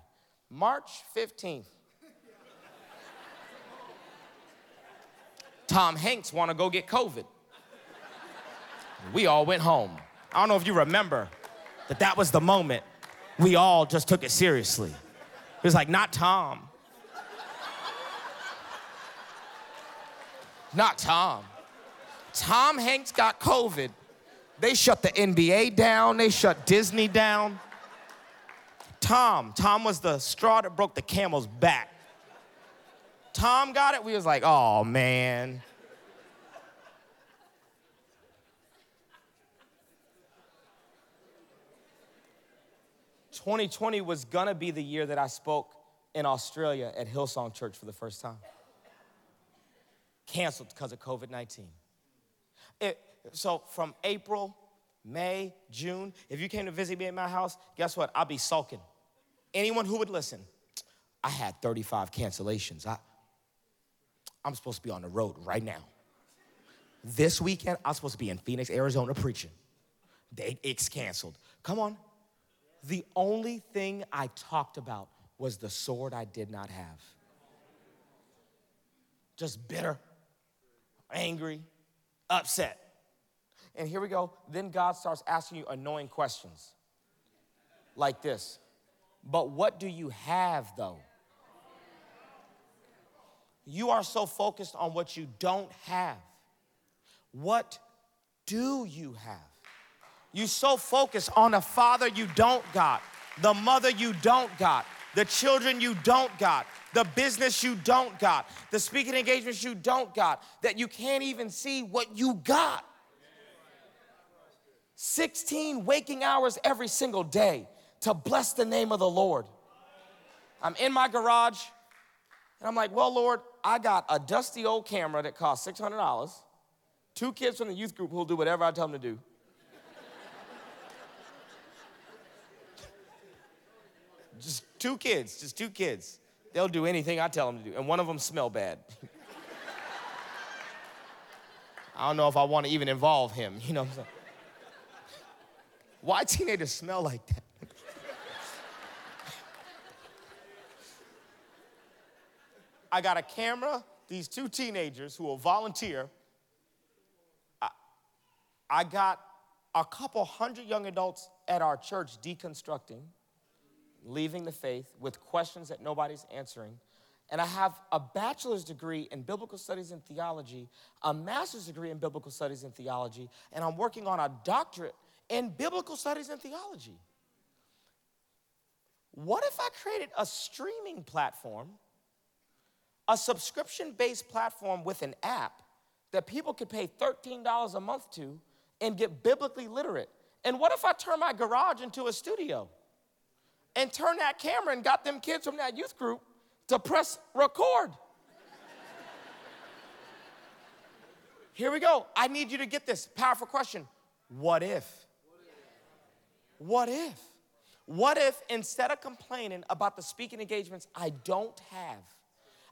March 15th. Tom Hanks want to go get COVID. We all went home. I don't know if you remember that that was the moment we all just took it seriously. It was like, not Tom. Not Tom. Tom Hanks got COVID. They shut the NBA down, they shut Disney down. Tom, Tom was the straw that broke the camel's back. Tom got it, we was like, oh man. 2020 was gonna be the year that I spoke in Australia at Hillsong Church for the first time. Canceled because of COVID 19. So from April, May, June, if you came to visit me at my house, guess what? I'll be sulking. Anyone who would listen, I had 35 cancellations. I, I'm supposed to be on the road right now. This weekend, I'm supposed to be in Phoenix, Arizona preaching. They, it's canceled. Come on, the only thing I talked about was the sword I did not have. Just bitter, angry, upset. And here we go. Then God starts asking you annoying questions like this But what do you have though? You are so focused on what you don't have. What do you have? You so focus on a father you don't got, the mother you don't got, the children you don't got, the business you don't got, the speaking engagements you don't got, that you can't even see what you got. 16 waking hours every single day to bless the name of the Lord. I'm in my garage and I'm like, well, Lord, I got a dusty old camera that costs $600, two kids from the youth group who'll do whatever I tell them to do. Just two kids, just two kids. They'll do anything I tell them to do, and one of them smell bad. I don't know if I want to even involve him, you know what I'm saying? Why teenagers smell like that? I got a camera, these two teenagers who will volunteer. I, I got a couple hundred young adults at our church deconstructing leaving the faith with questions that nobody's answering. And I have a bachelor's degree in biblical studies and theology, a master's degree in biblical studies and theology, and I'm working on a doctorate in biblical studies and theology. What if I created a streaming platform, a subscription based platform with an app that people could pay $13 a month to and get biblically literate? And what if I turn my garage into a studio? And turned that camera and got them kids from that youth group to press record. Here we go. I need you to get this powerful question. What if? What if? What if instead of complaining about the speaking engagements I don't have,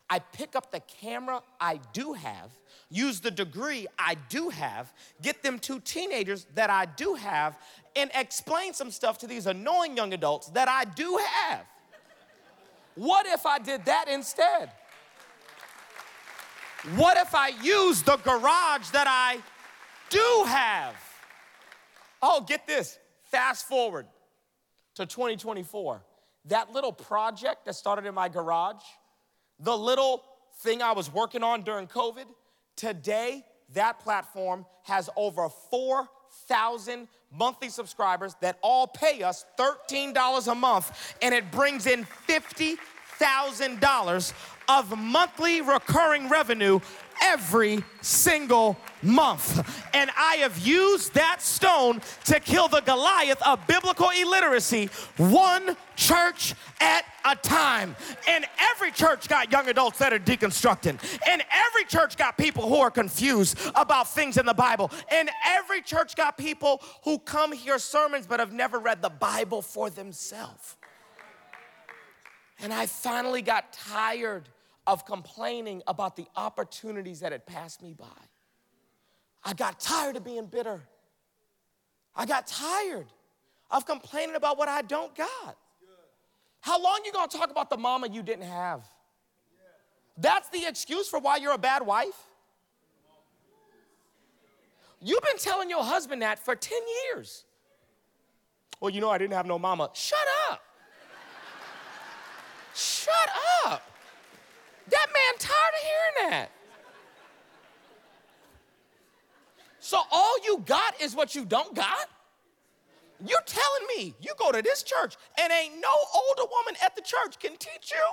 I pick up the camera I do have, use the degree I do have, get them two teenagers that I do have, and explain some stuff to these annoying young adults that I do have. What if I did that instead? What if I use the garage that I do have? Oh, get this. Fast forward to 2024. That little project that started in my garage, the little thing I was working on during COVID, today that platform has over 4,000 monthly subscribers that all pay us $13 a month, and it brings in $50,000 of monthly recurring revenue every single month. And I have used that stone to kill the Goliath of biblical illiteracy, one church at a time. And every church got young adults that are deconstructing. And every church got people who are confused about things in the Bible. And every church got people who come hear sermons but have never read the Bible for themselves. And I finally got tired of complaining about the opportunities that had passed me by. I got tired of being bitter. I got tired of complaining about what I don't got. How long you gonna talk about the mama you didn't have? That's the excuse for why you're a bad wife? You've been telling your husband that for 10 years. Well, you know, I didn't have no mama. Shut up. Shut up that. So all you got is what you don't got? You're telling me you go to this church and ain't no older woman at the church can teach you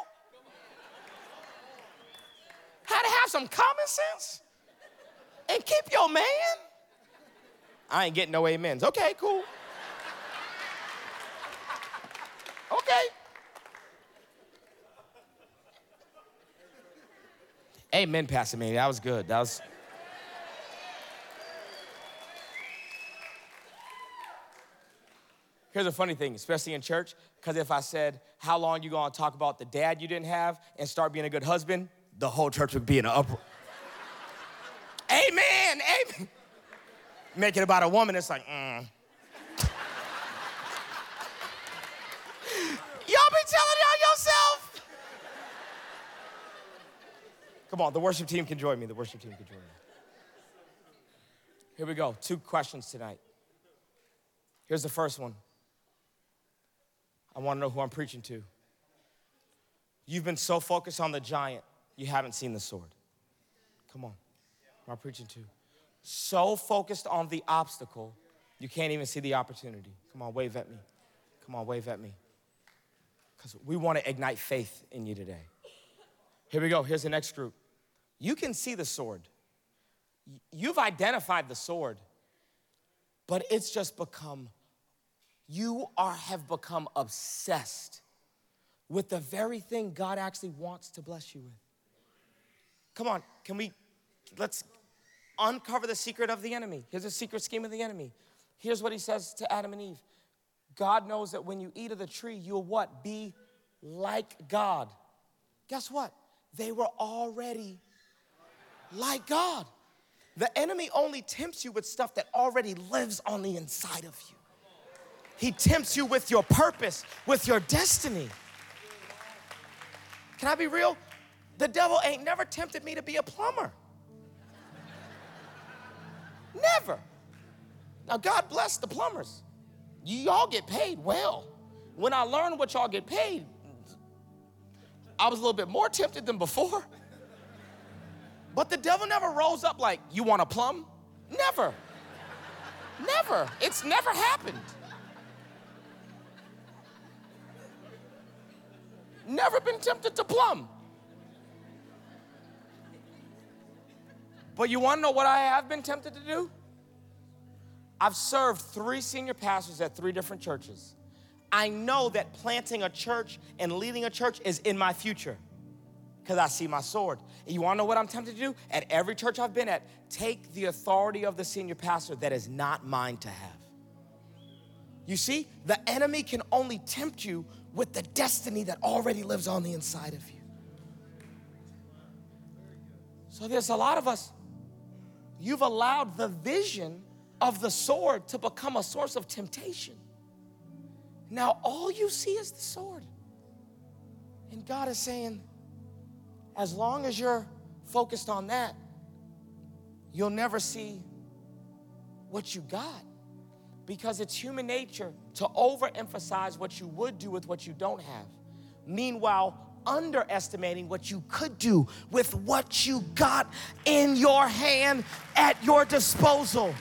how to have some common sense and keep your man? I ain't getting no amens. Okay, cool. Okay. Amen, Pastor Manny. That was good. That was. Here's a funny thing, especially in church, because if I said, How long you gonna talk about the dad you didn't have and start being a good husband, the whole church would be in an uproar. amen, amen. Make it about a woman, it's like, mm. Y'all be telling y'all yourself. Come on, the worship team can join me. The worship team can join me. Here we go. Two questions tonight. Here's the first one. I want to know who I'm preaching to. You've been so focused on the giant, you haven't seen the sword. Come on. Who am I preaching to? So focused on the obstacle, you can't even see the opportunity. Come on, wave at me. Come on, wave at me. Because we want to ignite faith in you today. Here we go. Here's the next group. You can see the sword. You've identified the sword, but it's just become you are have become obsessed with the very thing God actually wants to bless you with. Come on, can we let's uncover the secret of the enemy. Here's a secret scheme of the enemy. Here's what he says to Adam and Eve. God knows that when you eat of the tree, you'll what? Be like God. Guess what? They were already like God. The enemy only tempts you with stuff that already lives on the inside of you. He tempts you with your purpose, with your destiny. Can I be real? The devil ain't never tempted me to be a plumber. Never. Now, God bless the plumbers. Y'all get paid well. When I learned what y'all get paid, I was a little bit more tempted than before. But the devil never rose up like, You want a plum? Never. Never. It's never happened. Never been tempted to plum. But you want to know what I have been tempted to do? I've served three senior pastors at three different churches. I know that planting a church and leading a church is in my future because I see my sword. And you wanna know what I'm tempted to do? At every church I've been at, take the authority of the senior pastor that is not mine to have. You see, the enemy can only tempt you with the destiny that already lives on the inside of you. So there's a lot of us, you've allowed the vision of the sword to become a source of temptation. Now all you see is the sword. And God is saying, as long as you're focused on that, you'll never see what you got. Because it's human nature to overemphasize what you would do with what you don't have. Meanwhile, underestimating what you could do with what you got in your hand at your disposal.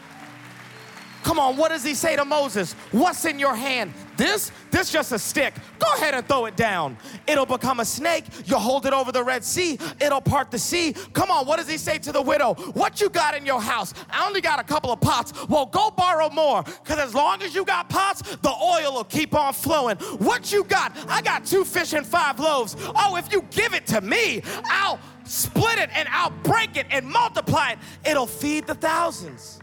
Come on, what does he say to Moses? What's in your hand? This, this just a stick. Go ahead and throw it down. It'll become a snake. You hold it over the Red Sea. It'll part the sea. Come on, what does he say to the widow? What you got in your house? I only got a couple of pots. Well, go borrow more, because as long as you got pots, the oil will keep on flowing. What you got? I got two fish and five loaves. Oh, if you give it to me, I'll split it and I'll break it and multiply it. It'll feed the thousands.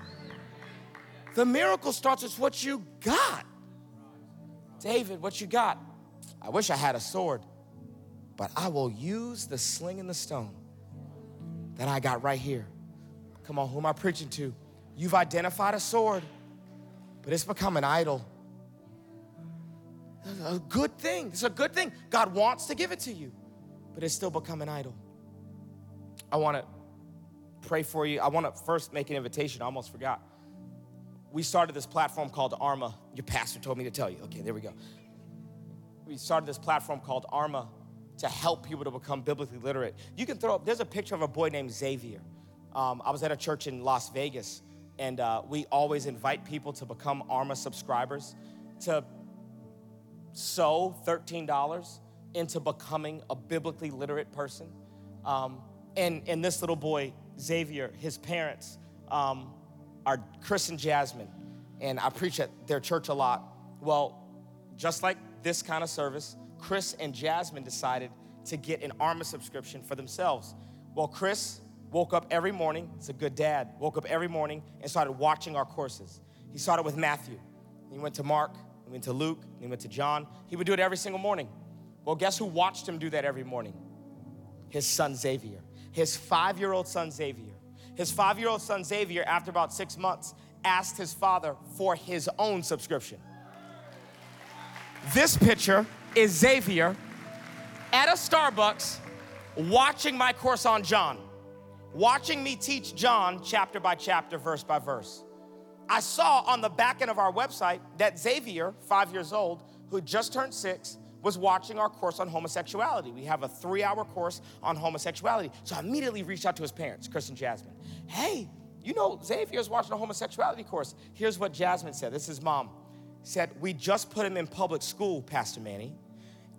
The miracle starts with what you got. David, what you got? I wish I had a sword, but I will use the sling and the stone that I got right here. Come on, who am I preaching to? You've identified a sword, but it's become an idol. a good thing. It's a good thing. God wants to give it to you, but it's still become an idol. I want to pray for you. I want to first make an invitation. I almost forgot we started this platform called Arma. Your pastor told me to tell you. Okay, there we go. We started this platform called Arma to help people to become biblically literate. You can throw up, there's a picture of a boy named Xavier. Um, I was at a church in Las Vegas, and uh, we always invite people to become ARMA subscribers to sow $13 into becoming a biblically literate person. Um, and, and this little boy, Xavier, his parents um, are Chris and Jasmine, and I preach at their church a lot. Well, just like this kind of service, Chris and Jasmine decided to get an ARMA subscription for themselves. Well, Chris woke up every morning, it's a good dad, woke up every morning and started watching our courses. He started with Matthew, he went to Mark, he went to Luke, he went to John. He would do it every single morning. Well, guess who watched him do that every morning? His son Xavier, his five year old son Xavier. His five year old son Xavier, after about six months, asked his father for his own subscription. This picture is Xavier at a Starbucks watching my course on John, watching me teach John chapter by chapter, verse by verse. I saw on the back end of our website that Xavier, five years old, who just turned six, was watching our course on homosexuality. We have a three hour course on homosexuality. So I immediately reached out to his parents, Chris and Jasmine. Hey, you know, Xavier's watching a homosexuality course. Here's what Jasmine said. This is mom. Said, We just put him in public school, Pastor Manny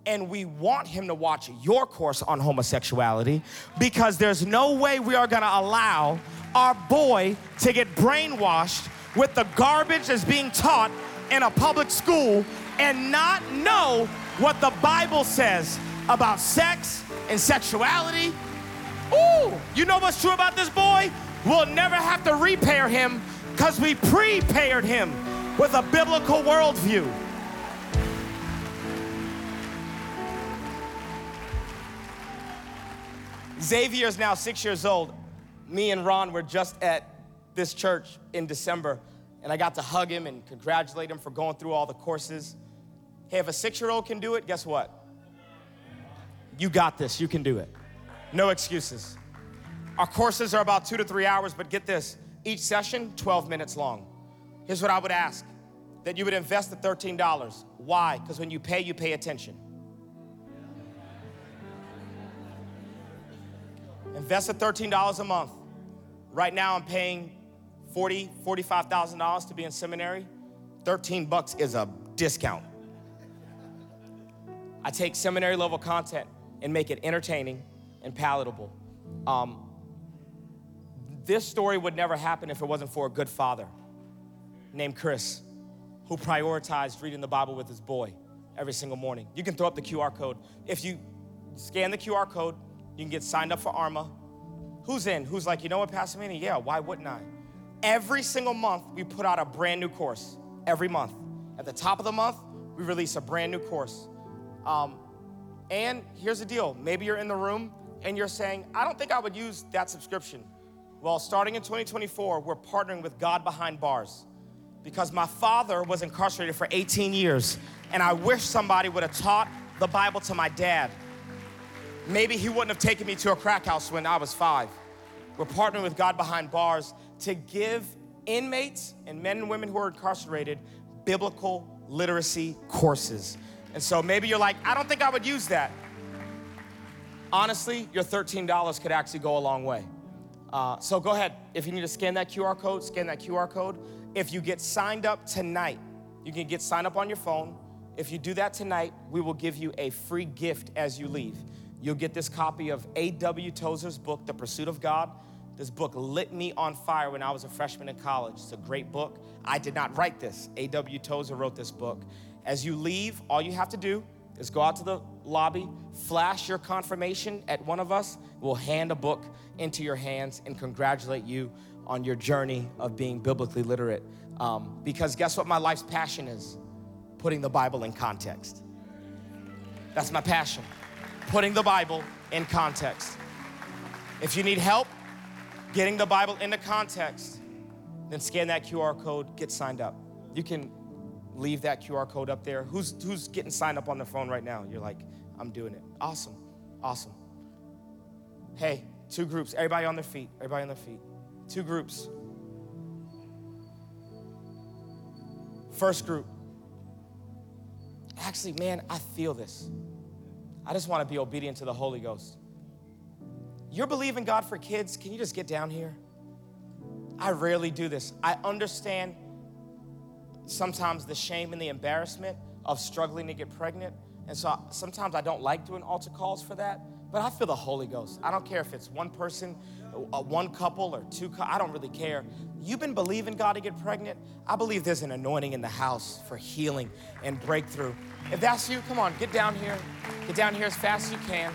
and we want him to watch your course on homosexuality because there's no way we are gonna allow our boy to get brainwashed with the garbage that's being taught in a public school and not know what the Bible says about sex and sexuality. Ooh, you know what's true about this boy? We'll never have to repair him because we prepared him with a biblical worldview. Xavier is now six years old. Me and Ron were just at this church in December, and I got to hug him and congratulate him for going through all the courses. Hey, if a six year old can do it, guess what? You got this, you can do it. No excuses. Our courses are about two to three hours, but get this each session, 12 minutes long. Here's what I would ask that you would invest the $13. Why? Because when you pay, you pay attention. Invest the $13 a month. Right now, I'm paying $40,000, $45,000 to be in seminary. 13 bucks is a discount. I take seminary level content and make it entertaining and palatable. Um, this story would never happen if it wasn't for a good father named Chris who prioritized reading the Bible with his boy every single morning. You can throw up the QR code. If you scan the QR code, you can get signed up for ARMA. Who's in? Who's like, you know what, Pastor Manny? Yeah, why wouldn't I? Every single month, we put out a brand new course. Every month. At the top of the month, we release a brand new course. Um, and here's the deal maybe you're in the room and you're saying, I don't think I would use that subscription. Well, starting in 2024, we're partnering with God Behind Bars because my father was incarcerated for 18 years, and I wish somebody would have taught the Bible to my dad. Maybe he wouldn't have taken me to a crack house when I was five. We're partnering with God Behind Bars to give inmates and men and women who are incarcerated biblical literacy courses. And so maybe you're like, I don't think I would use that. Honestly, your $13 could actually go a long way. Uh, so go ahead. If you need to scan that QR code, scan that QR code. If you get signed up tonight, you can get signed up on your phone. If you do that tonight, we will give you a free gift as you leave. You'll get this copy of A.W. Tozer's book, The Pursuit of God. This book lit me on fire when I was a freshman in college. It's a great book. I did not write this. A.W. Tozer wrote this book. As you leave, all you have to do is go out to the lobby, flash your confirmation at one of us. We'll hand a book into your hands and congratulate you on your journey of being biblically literate. Um, because guess what my life's passion is? Putting the Bible in context. That's my passion putting the Bible in context. If you need help getting the Bible into context, then scan that QR code, get signed up. You can leave that QR code up there. Who's, who's getting signed up on the phone right now? You're like, I'm doing it. Awesome, awesome. Hey, two groups, everybody on their feet, everybody on their feet. Two groups. First group. Actually, man, I feel this. I just want to be obedient to the Holy Ghost. You're believing God for kids, can you just get down here? I rarely do this. I understand sometimes the shame and the embarrassment of struggling to get pregnant. And so sometimes I don't like doing altar calls for that, but I feel the Holy Ghost. I don't care if it's one person, uh, one couple, or two, I don't really care. You've been believing God to get pregnant. I believe there's an anointing in the house for healing and breakthrough. If that's you, come on, get down here. Get down here as fast as you can.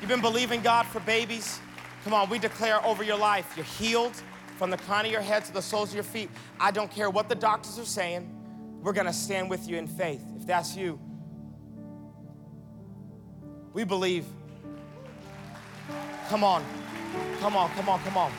You've been believing God for babies. Come on, we declare over your life you're healed from the crown of your head to the soles of your feet. I don't care what the doctors are saying, we're gonna stand with you in faith. If that's you, we believe. Come on, come on, come on, come on.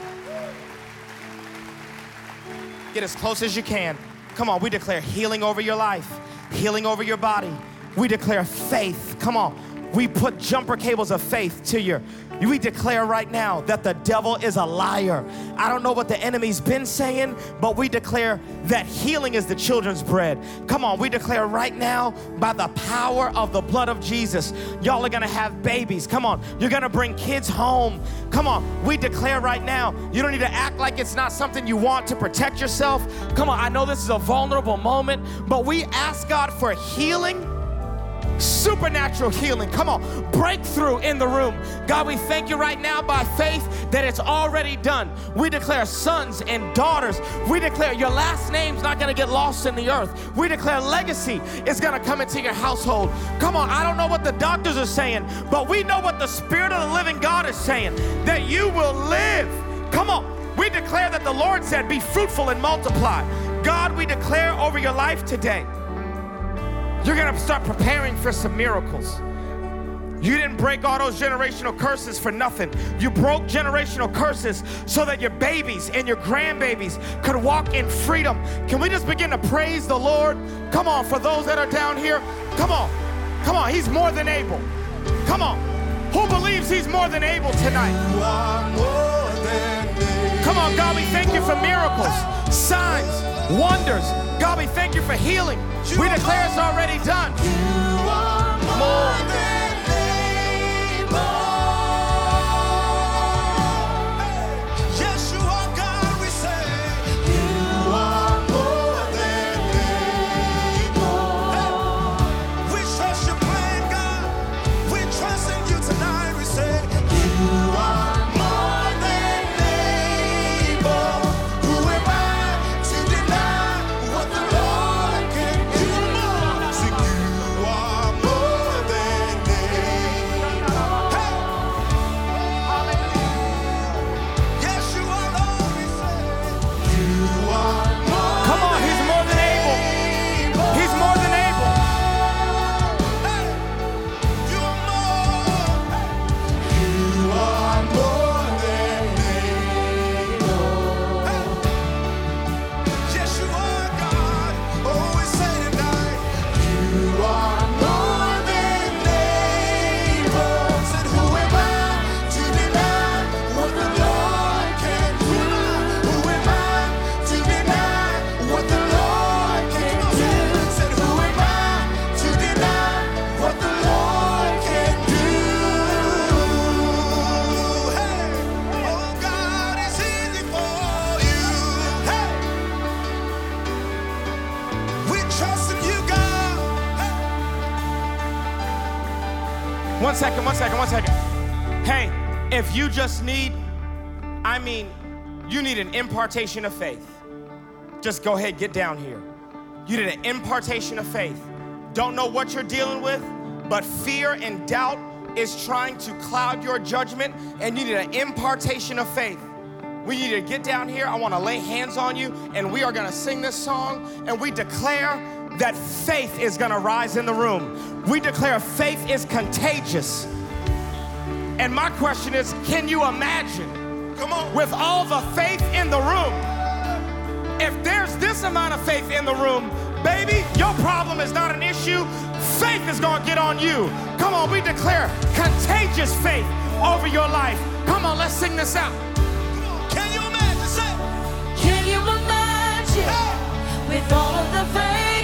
Get as close as you can. Come on, we declare healing over your life, healing over your body. We declare faith. Come on, we put jumper cables of faith to your we declare right now that the devil is a liar. I don't know what the enemy's been saying, but we declare that healing is the children's bread. Come on, we declare right now by the power of the blood of Jesus, y'all are gonna have babies. Come on, you're gonna bring kids home. Come on, we declare right now, you don't need to act like it's not something you want to protect yourself. Come on, I know this is a vulnerable moment, but we ask God for healing supernatural healing. Come on, breakthrough in the room. God, we thank you right now by faith that it's already done. We declare sons and daughters. We declare your last name's not going to get lost in the earth. We declare legacy is going to come into your household. Come on, I don't know what the doctors are saying, but we know what the Spirit of the living God is saying that you will live. Come on. We declare that the Lord said, Be fruitful and multiply. God, we declare over your life today you're gonna start preparing for some miracles. You didn't break all those generational curses for nothing. You broke generational curses so that your babies and your grandbabies could walk in freedom. Can we just begin to praise the Lord? Come on, for those that are down here, come on, come on, He's more than able. Come on, who believes He's more than able tonight? Come on, God, we thank you for miracles, signs, wonders. God, we thank you for healing. We declare it's already done. More. One if you just need, I mean, you need an impartation of faith, just go ahead, get down here. You need an impartation of faith. Don't know what you're dealing with, but fear and doubt is trying to cloud your judgment, and you need an impartation of faith. We need to get down here. I want to lay hands on you, and we are going to sing this song, and we declare that faith is going to rise in the room. We declare faith is contagious. And my question is can you imagine, come on, with all the faith in the room, if there's this amount of faith in the room, baby, your problem is not an issue. Faith is going to get on you. Come on, we declare contagious faith over your life. Come on, let's sing this out. Can you imagine? Say, Can you imagine hey. with all of the faith?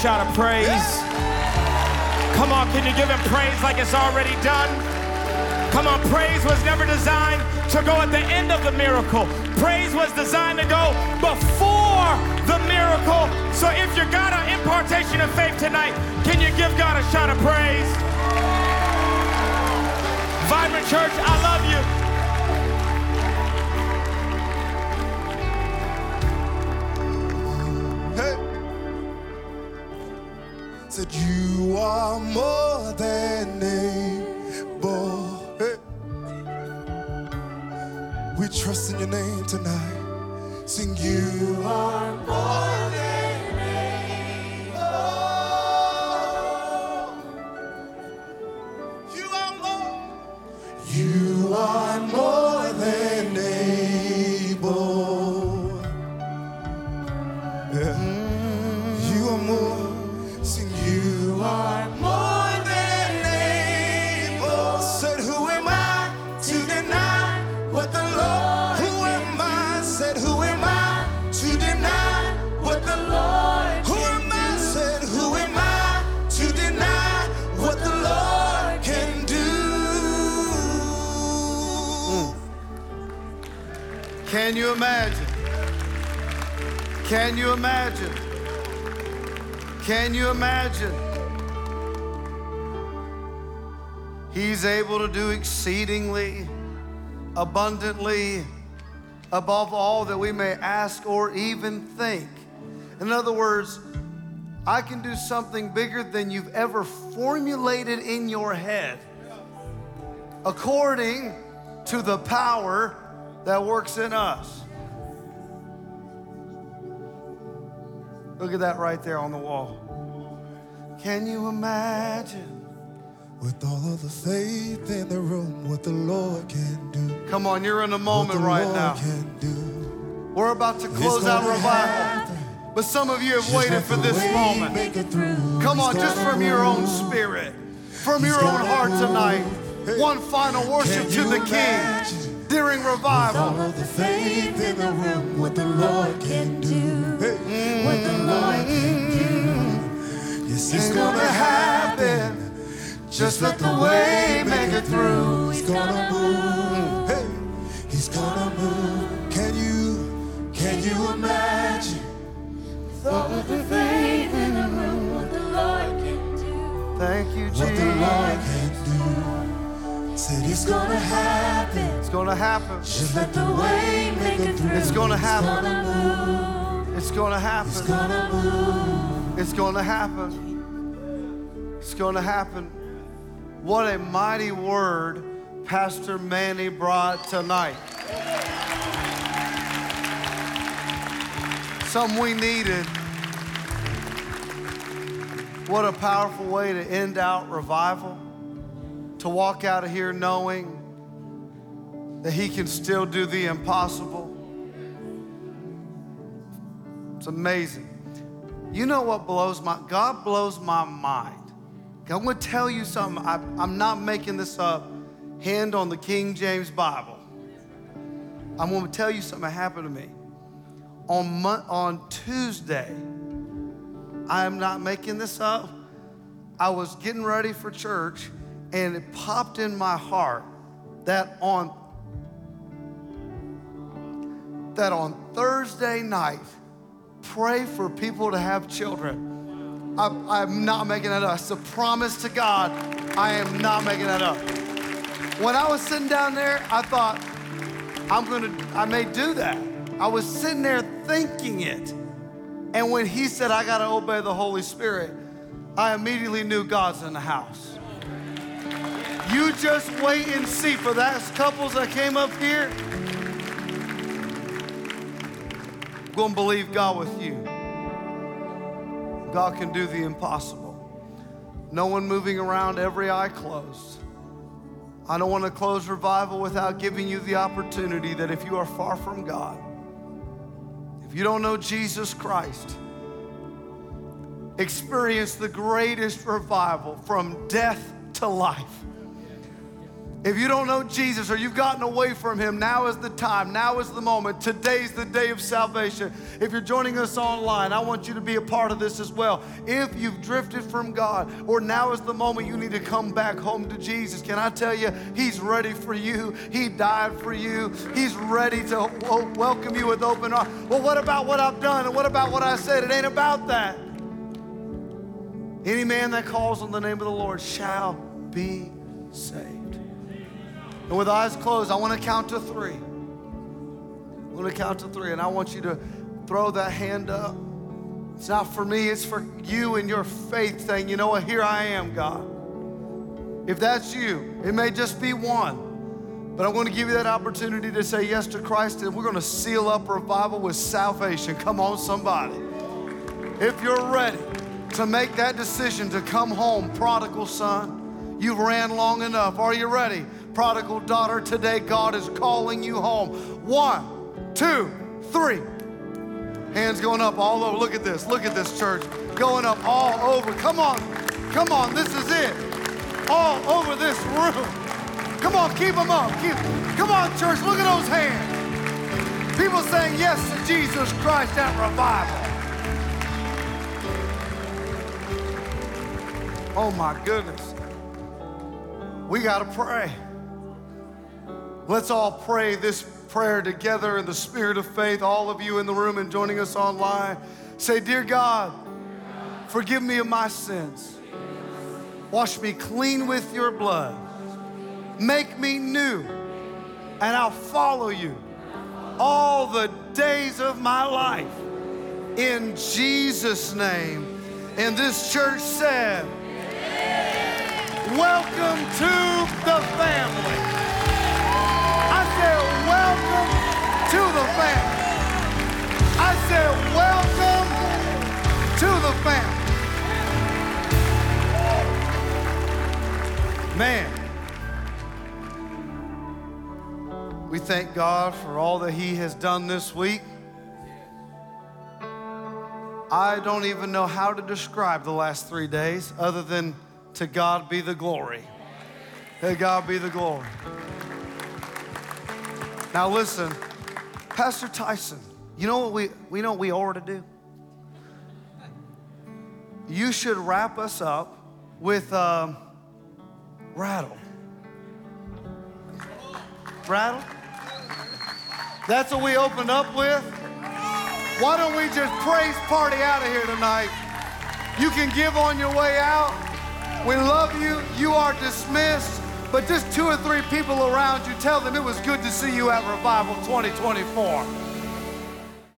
Shot of praise? Come on, can you give him praise like it's already done? Come on, praise was never designed to go at the end of the miracle. Praise was designed to go before the miracle. So if you got an impartation of faith tonight, can you give God a shot of praise? Vibrant Church, I love said you are more than able. Hey. We trust in your name tonight. Sing you are more Can you imagine? Can you imagine? Can you imagine? He's able to do exceedingly, abundantly, above all that we may ask or even think. In other words, I can do something bigger than you've ever formulated in your head, according to the power that works in us. Look at that right there on the wall. Can you imagine? With all of the faith in the room, what the Lord can do. Come on, you're in a moment the right Lord now. We're about to close out revival. happen. But some of you have Just waited for this moment. make it through. Come on, just from your own spirit, from He's your own heart move. tonight. Hey. One final worship to the King during With revival. all of the faith in the room, what the Lord can do. Hey. What the Lord can Yes, it's It's gonna happen. Just let the way make it through. He's gonna move. Hey, he's gonna move. Can you, can you imagine? All of the faith in the room, what the Lord can do. Thank you, What the Lord can do? Said it's gonna happen. It's gonna happen. Just let the way make it through. It's gonna happen. It's happen. gonna move. It's gonna happen. It's gonna happen. It's gonna happen. What a mighty word Pastor Manny brought tonight. Something we needed. What a powerful way to end out revival. To walk out of here knowing that He can still do the impossible. It's amazing. You know what blows my God blows my mind. I'm going to tell you something. I, I'm not making this up. Hand on the King James Bible. I'm going to tell you something that happened to me on Mon- on Tuesday. I am not making this up. I was getting ready for church, and it popped in my heart that on that on Thursday night, pray for people to have children. I, I'm not making that up. It's a promise to God. I am not making that up. When I was sitting down there, I thought, I'm gonna, I may do that. I was sitting there thinking it. And when he said, I gotta obey the Holy Spirit, I immediately knew God's in the house. You just wait and see for that couples that came up here. I'm gonna believe God with you. God can do the impossible. No one moving around, every eye closed. I don't want to close revival without giving you the opportunity that if you are far from God, if you don't know Jesus Christ, experience the greatest revival from death to life. If you don't know Jesus or you've gotten away from him, now is the time. Now is the moment. Today's the day of salvation. If you're joining us online, I want you to be a part of this as well. If you've drifted from God, or now is the moment you need to come back home to Jesus, can I tell you, he's ready for you. He died for you. He's ready to welcome you with open arms. Well, what about what I've done? And what about what I said? It ain't about that. Any man that calls on the name of the Lord shall be saved. And with eyes closed, I want to count to three. I'm going to count to three, and I want you to throw that hand up. It's not for me, it's for you and your faith saying, you know what, here I am, God. If that's you, it may just be one, but I'm going to give you that opportunity to say yes to Christ, and we're going to seal up revival with salvation. Come on, somebody. If you're ready to make that decision to come home, prodigal son, you've ran long enough. Are you ready? Prodigal daughter, today God is calling you home. One, two, three. Hands going up all over. Look at this. Look at this church. Going up all over. Come on. Come on. This is it. All over this room. Come on. Keep them up. Keep, come on, church. Look at those hands. People saying yes to Jesus Christ at revival. Oh my goodness. We got to pray. Let's all pray this prayer together in the spirit of faith, all of you in the room and joining us online. Say, Dear God, forgive me of my sins. Wash me clean with your blood. Make me new, and I'll follow you all the days of my life. In Jesus' name. And this church said, Welcome to the family to the family. I said, welcome to the family. Man, we thank God for all that He has done this week. I don't even know how to describe the last three days other than to God be the glory. To God be the glory. Now listen, Pastor Tyson, you know what we, we know what we ought to do? You should wrap us up with um, rattle. Rattle? That's what we opened up with? Why don't we just praise party out of here tonight? You can give on your way out. We love you. You are dismissed but just two or three people around you, tell them it was good to see you at Revival 2024.